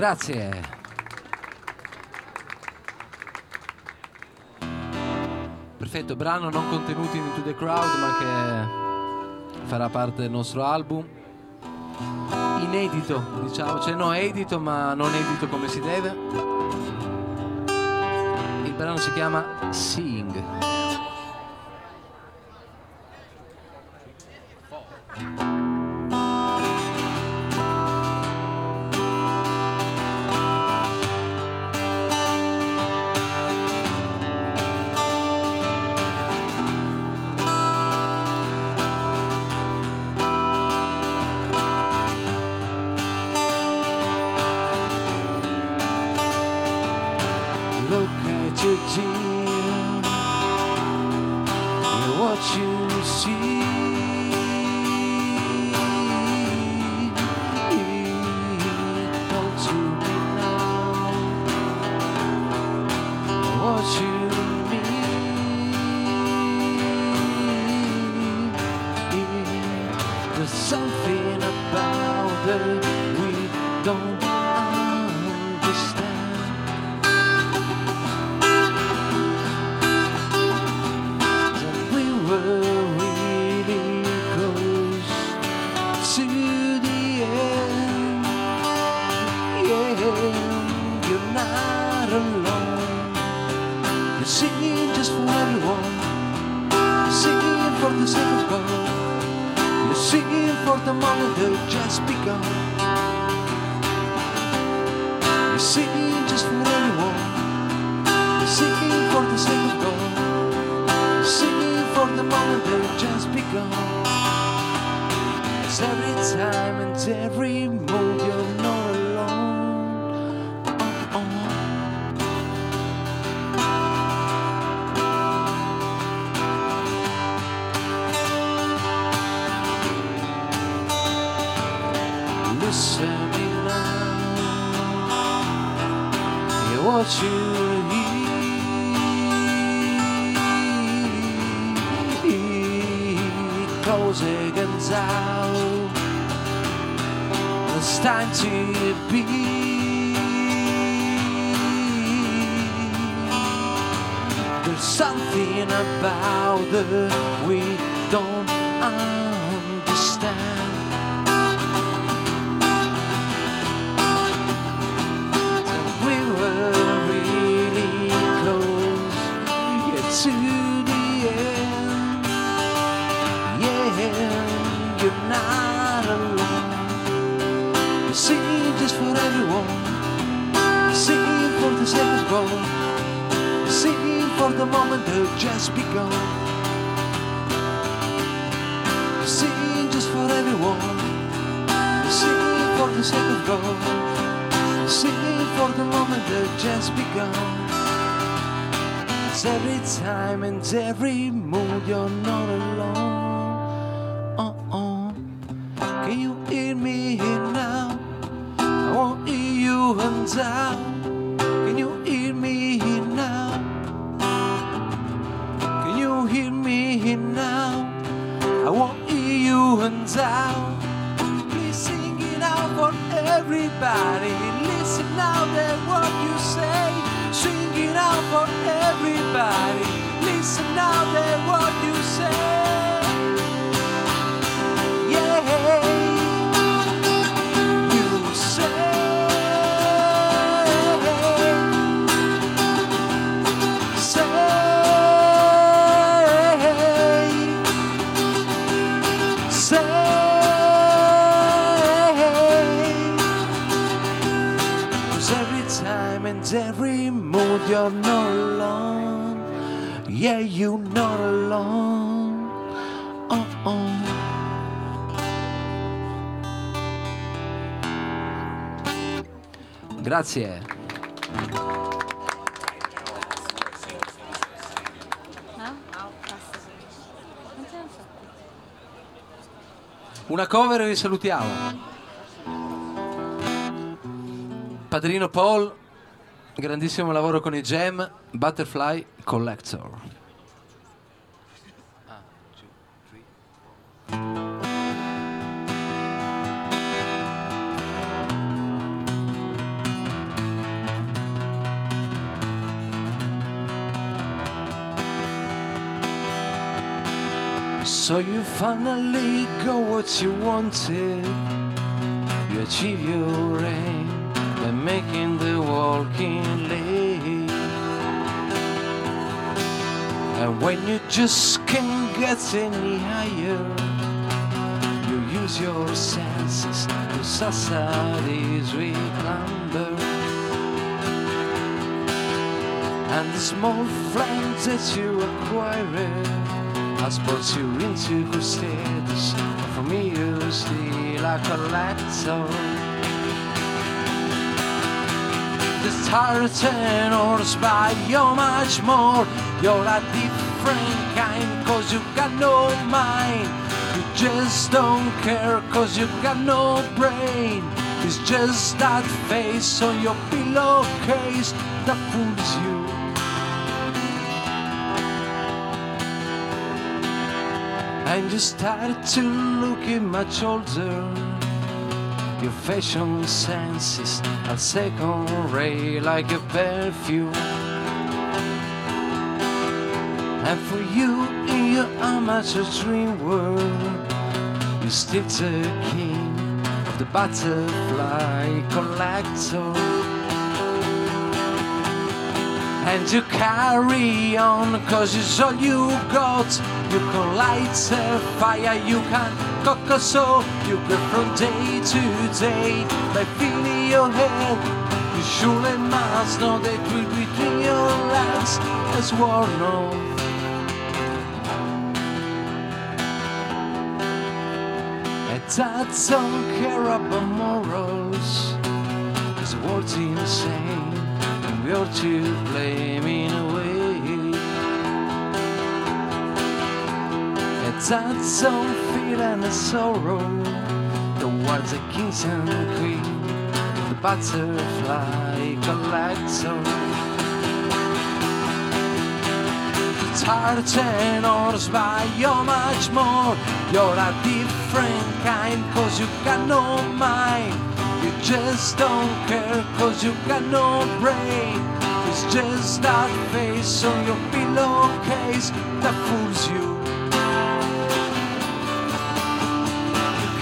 grazie. Perfetto, brano non contenuto in Into the Crowd ma che farà parte del nostro album. Inedito, diciamo, cioè no, edito ma non edito come si deve. Il brano si chiama Seeing. Everybody. Listen now to what you say. Sing it out for everybody. Listen now to what you say. Yeah. Yeah, you're not alone. Oh, oh. Grazie. Una cover e vi salutiamo. Padrino Paul, grandissimo lavoro con i Gem, Butterfly Collector. So you finally got what you wanted. You achieve your aim by making the walking late. And when you just can't get any higher, you use your senses to society's reclamber. And the small friends that you acquire has brought you into good status. For me, you still a collector. The star tenors by you're much more. You're a different kind, cause you got no mind. You just don't care, cause you got no brain. It's just that face on your pillowcase that fools you. And you started to look in much older. Your fashion senses are second rate like a perfume. And for you, in your amateur dream world, you still the king of the butterfly collector. And you carry on, cause it's all you got. You can light a fire, you can cook a soul. You go from day to day by feeling your head. You surely must know that will between your legs as worn off. I don't care about morals. Cause the world's insane. And we're to blame in a way. And I don't feel any sorrow the kings and queens. The butterfly collector. It's and horse by you're much more. You're a different kind cause you got no mind. You just don't care cause you got no brain. It's just that face on your pillowcase that fools you.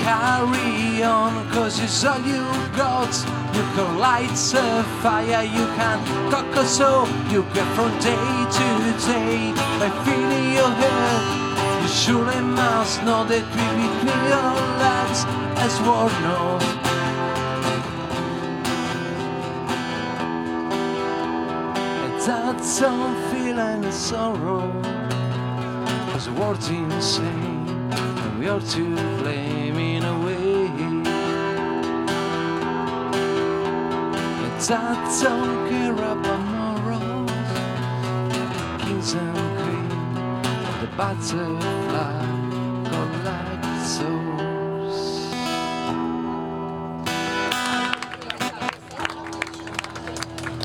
Carry on cause it's all you got. You can light a fire, you can cook a soul. You get from day to day by feeling your head. You surely must know that we between your legs as war no. And I don't feel any sorrow. Cause the world's insane. And we are to And I don't care about morals. Kings and queens. The butterfly collect souls.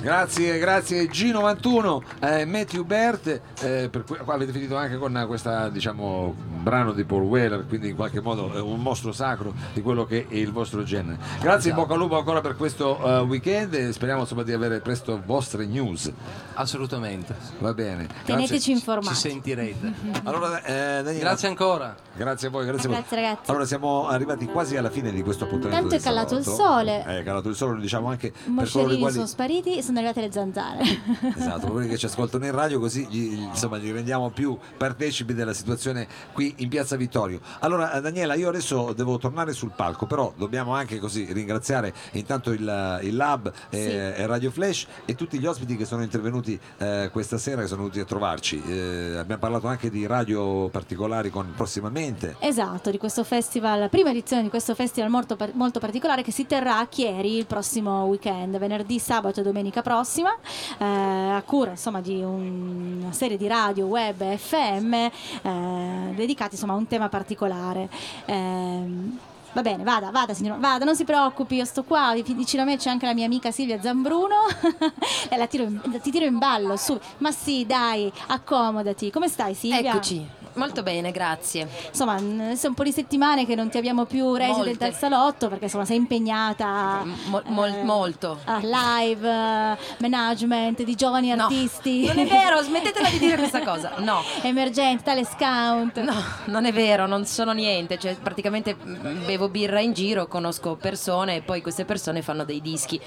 Grazie, grazie G91, eh, Matthew Bert, eh, per cui, avete finito anche con questo diciamo, brano di Paul Weller, quindi in qualche modo è un mostro sacro di quello che è il vostro genere. Grazie, in bocca al lupo ancora per questo eh, weekend e speriamo insomma, di avere presto vostre news. Assolutamente. Va bene. Teneteci Grazie. informati. Ci sentirete. [LAUGHS] Allora, eh, Daniela, Grazie ancora. Grazie a voi, grazie a voi. Grazie, ragazzi. Allora siamo arrivati quasi alla fine di questo appuntamento. Tanto è calato il sole. È calato il sole, lo diciamo anche per coloro i Moscerini quali sono spariti e sono arrivate le zanzare. [LAUGHS] Esatto, quelli che ci ascoltano in radio così gli, insomma, gli rendiamo più partecipi della situazione qui in Piazza Vittorio. Allora eh, Daniela, io adesso devo tornare sul palco, però dobbiamo anche così ringraziare intanto il, il Lab e, Sì. e Radio Flash e tutti gli ospiti che sono intervenuti eh, questa sera, che sono venuti a trovarci. Eh, abbiamo parlato anche di radio particolari con prossimamente. Esatto, di questo festival, prima edizione di questo festival molto, molto particolare che si terrà a Chieri il prossimo weekend, venerdì, sabato e domenica prossima, eh, a cura insomma di un- una serie di radio, web e FM eh, dedicati insomma a un tema particolare. Ehm, Va bene, vada, vada signora, vada, non si preoccupi, io sto qua, vicino a me c'è anche la mia amica Silvia Zambruno [LAUGHS] la tiro in- ti tiro in ballo, su. Ma sì, dai, accomodati. Come stai Silvia? Eccoci, molto bene, grazie. Insomma, è un po' di settimane che non ti abbiamo più resident Molte. al salotto perché insomma sei impegnata Mo- mol- eh, molto. a live, eh, management di giovani No, artisti. [LAUGHS] non è vero, smettetela di dire [LAUGHS] questa cosa. No. Emergenti, tale scout. No, non è vero, non sono niente, cioè praticamente mm, bevo birra in giro, conosco persone e poi queste persone fanno dei dischi.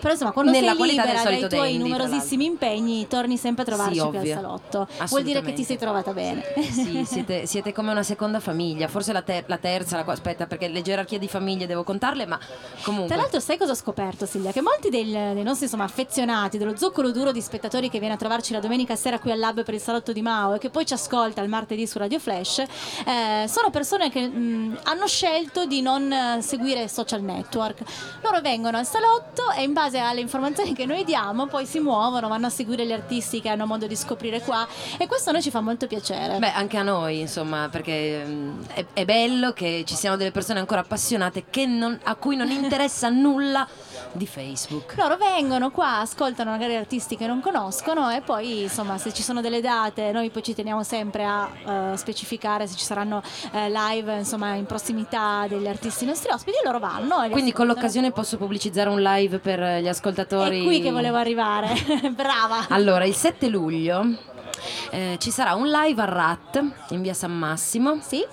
Però insomma, quando Nella sei libera dai tuoi dandy, numerosissimi impegni, torni sempre a trovarci Sì, qui al ovvio. salotto. Vuol dire che ti sei trovata bene. Sì, siete, [LAUGHS] siete come una seconda famiglia, forse la, ter- la terza, la qua- aspetta perché le gerarchie di famiglie devo contarle, ma comunque... Tra l'altro, sai cosa ho scoperto, Silvia? Che molti del- dei nostri insomma, affezionati, dello zoccolo duro di spettatori che viene a trovarci la domenica sera qui al Lab per il salotto di Mao e che poi ci ascolta il martedì su Radio Flash, eh, sono persone che mh, hanno scelto di non eh, seguire social network. Loro vengono al salotto e in base alle informazioni che noi diamo poi si muovono, vanno a seguire gli artisti che hanno modo di scoprire qua e questo a noi ci fa molto piacere. Beh, anche a noi, insomma, perché mm, è, è bello che ci siano delle persone ancora appassionate non- a cui non interessa nulla di Facebook. Loro vengono qua, ascoltano magari artisti che non conoscono e poi insomma se ci sono delle date noi poi ci teniamo sempre a eh, specificare se ci saranno eh, live insomma in prossimità degli artisti nostri ospiti e loro vanno. e Quindi con l'occasione posso pubblicizzare un live per gli ascoltatori. È qui che volevo arrivare, [LAUGHS] brava. Allora, il 7 luglio eh, ci sarà un live a RAT in via San Massimo. Sì.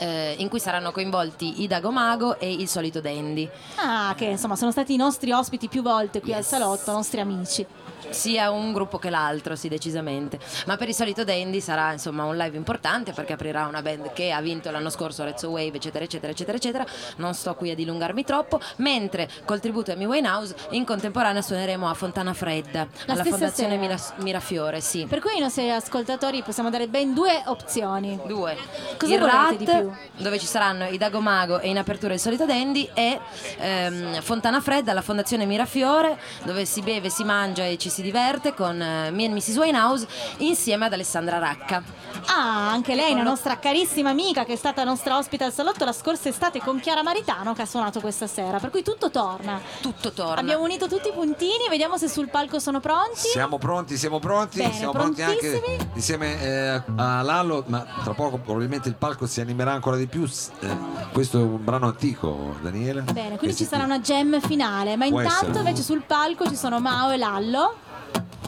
Eh, in cui saranno coinvolti i Dagomago e il solito Dandy. Ah, che insomma sono stati i nostri ospiti più volte qui al Yes. salotto, nostri amici. Sia un gruppo che l'altro, sì, decisamente. Ma per il solito Dandy sarà insomma un live importante perché aprirà una band che ha vinto l'anno scorso Rezzo Wave, eccetera, eccetera, eccetera, eccetera. Non sto qui a dilungarmi troppo. Mentre col tributo a Amy Winehouse in contemporanea suoneremo a Fontana Fredda, La alla Fondazione sera. Mira- Mirafiore, sì. Per cui ai nostri ascoltatori possiamo dare ben due opzioni. Due. Cosa il Rat, dove ci saranno i Dagomago e in apertura il solito Dandy, e ehm, Fontana Fredda, la Fondazione Mirafiore, dove si beve, si mangia e ci si diverte con eh, Me and Mrs. Winehouse insieme ad Alessandra Racca. Ah, anche lei, una nostra carissima amica che è stata nostra ospite al salotto la scorsa estate con Chiara Maritano che ha suonato questa sera. Per cui tutto torna. Tutto torna. Abbiamo unito tutti i puntini, vediamo se sul palco sono pronti. Siamo pronti, siamo pronti, Bene, siamo pronti anche insieme eh, a Lallo, ma tra poco probabilmente il palco si animerà ancora di più. Eh, questo è un brano antico, Daniele. Bene, quindi ci si- sarà una jam finale, ma Può intanto essere. invece sul palco ci sono Mao e Lallo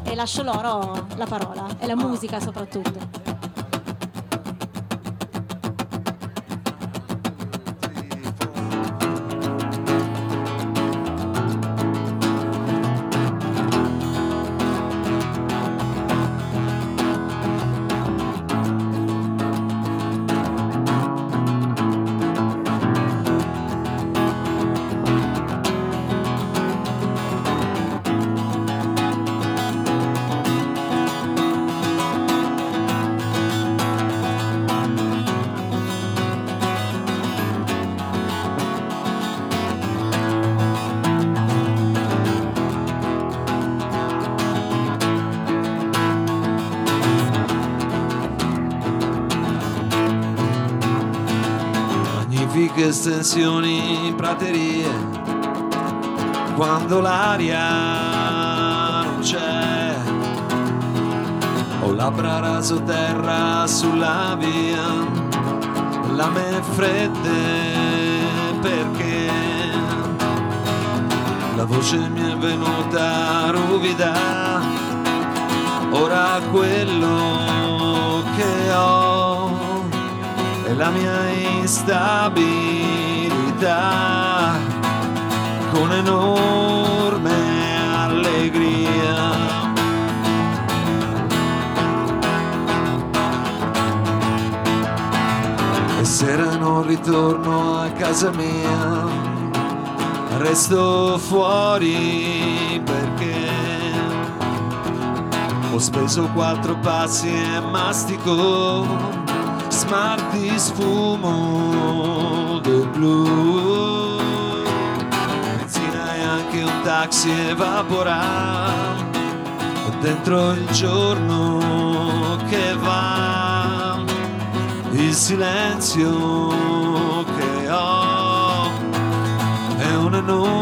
e lascio loro la parola e la musica soprattutto. Estensioni, praterie, quando l'aria non c'è. Ho labbra raso terra sulla via, lame fredde perché la voce mi è venuta ruvida, ora quello che ho è la mia instabilità con enorme allegria. E sera non ritorno a casa mia, resto fuori perché ho speso quattro passi e mastico smart di sfumo blu. Benzina e anche un taxi evapora dentro il giorno che va. Il silenzio che ho è un'enorme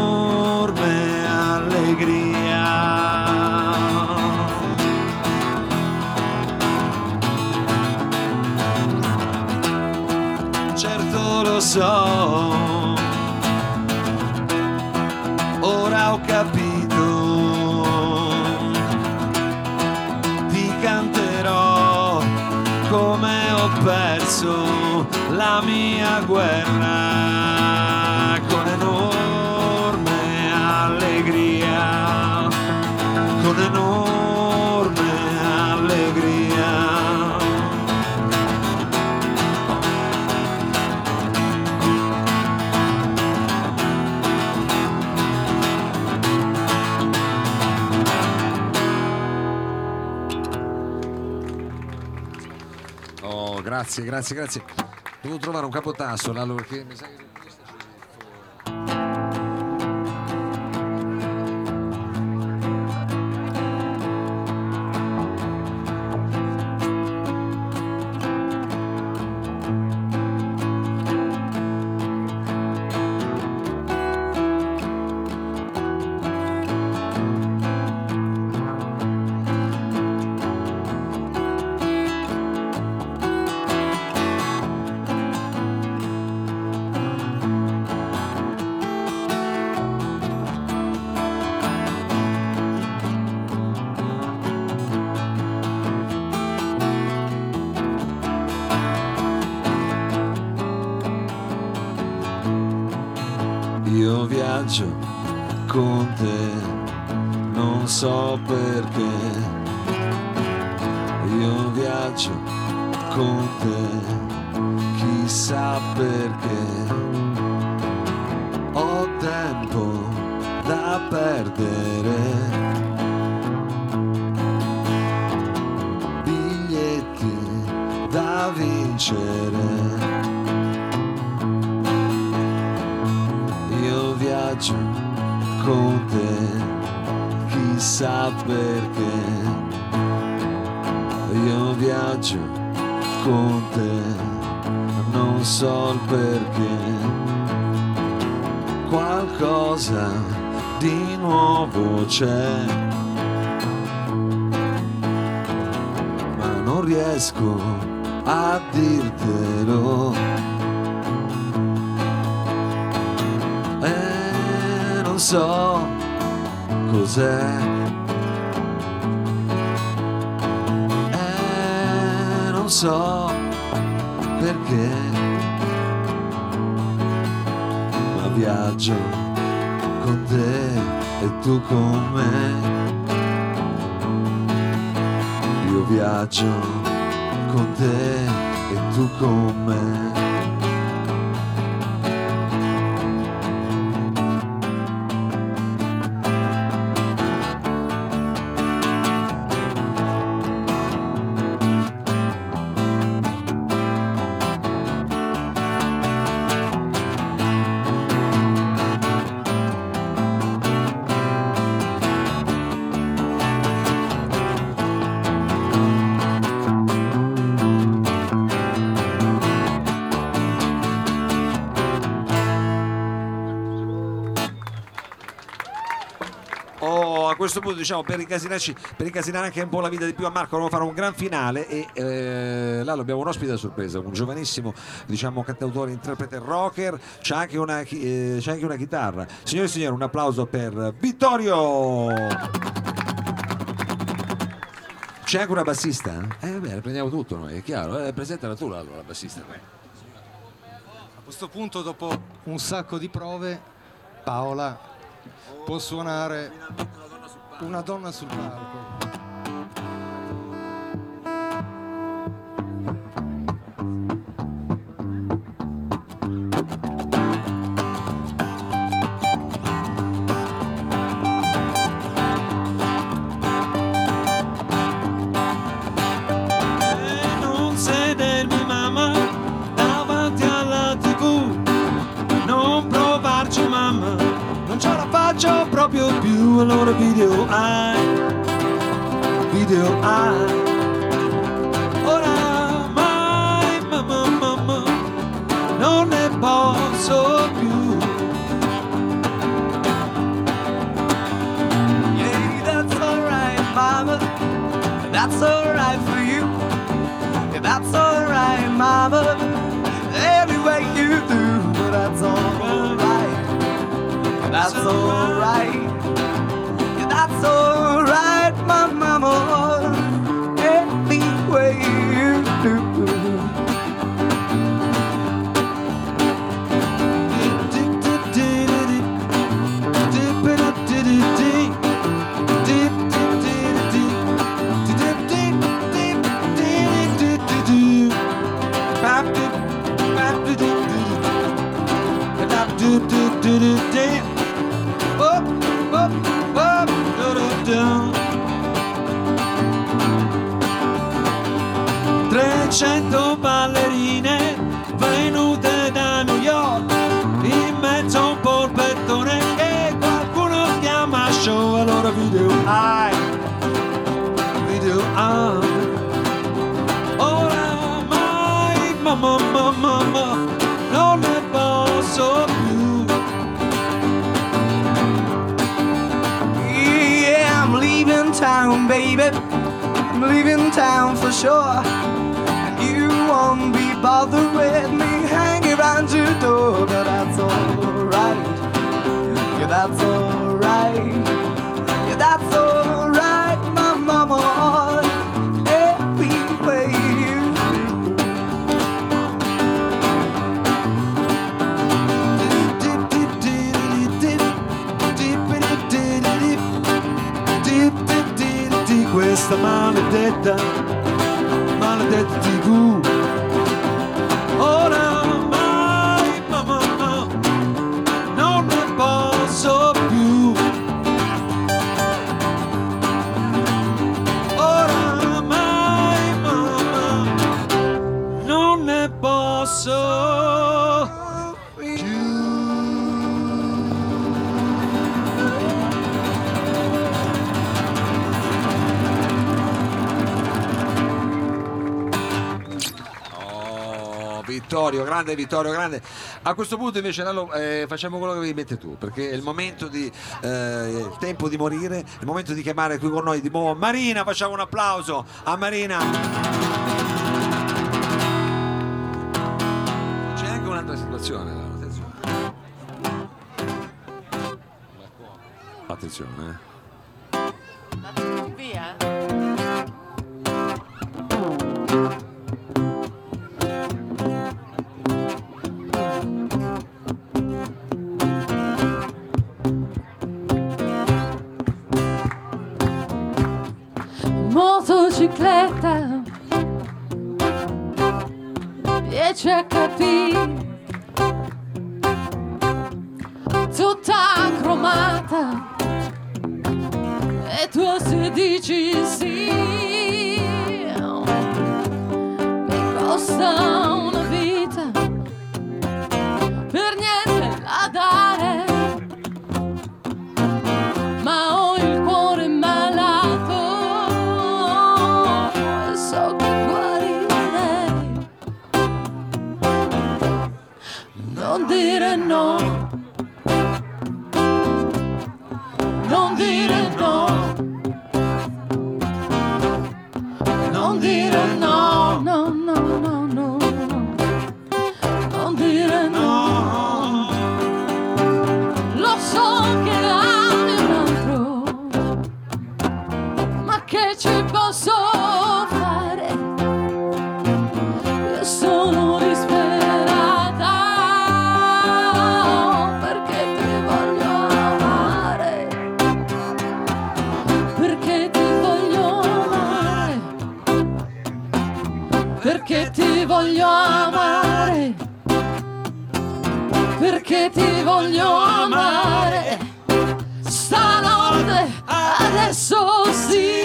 mia guerra con enorme allegria, con enorme allegria. Oh, grazie, grazie, grazie. Trovare un capotasso, Lalo, perché mi sa che so perché. Io viaggio con con te, non so il perché. Qualcosa di nuovo c'è, ma non riesco a dirtelo. E non so cos'è. So perché. Ma viaggio con te e tu con me. Io viaggio con te e tu con me. Diciamo per incasinarci, per incasinare anche un po' la vita di più a Marco, dobbiamo fare un gran finale e eh, là abbiamo un ospite a sorpresa, un giovanissimo diciamo cantautore, interprete rocker, c'è anche una, eh, c'è anche una chitarra. Signore e signori, un applauso per Vittorio! C'è anche una bassista? Eh vabbè, prendiamo tutto noi, è chiaro, eh, presentala tu allora, la bassista. A questo punto, dopo un sacco di prove, Paola può suonare una donna sul palco. Più allora video hai video hai oramai mamma mamma non ne posso più Yeah, that's alright, mama. That's alright for you. Yeah, that's alright, mama. Any way you do, but that's alright. That's alright. Yeah, allora video hai video hai oramai mamma mamma mamma non ne posso più Yeah, I'm leaving town, baby. I'm leaving town for sure. And you won't be bothered with me hanging around your door, but that's alright. Yeah, that's alright. essa maledetta, maledetta di. Vittorio, grande Vittorio, grande. A questo punto invece Lalo, eh, facciamo quello che vi mette tu, perché è il momento di eh, il tempo di morire, è il momento di chiamare qui con noi di nuovo Marina, facciamo un applauso a Marina. C'è anche un'altra situazione, Lalo, attenzione. Attenzione, eh. Via. čekati Tu ta cromata. E tu se dici sì. Mi costa ti voglio amare. Stanotte adesso sì.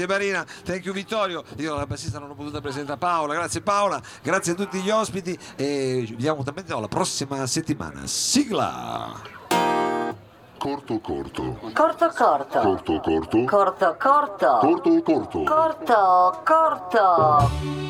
Grazie Marina, thank you Vittorio. Io la bassista non ho potuto presentare Paola, grazie Paola, grazie a tutti gli ospiti e vi diamo appuntamento alla prossima settimana. Sigla! Corto corto. Corto corto. Corto corto. Corto corto. Corto corto. Corto corto.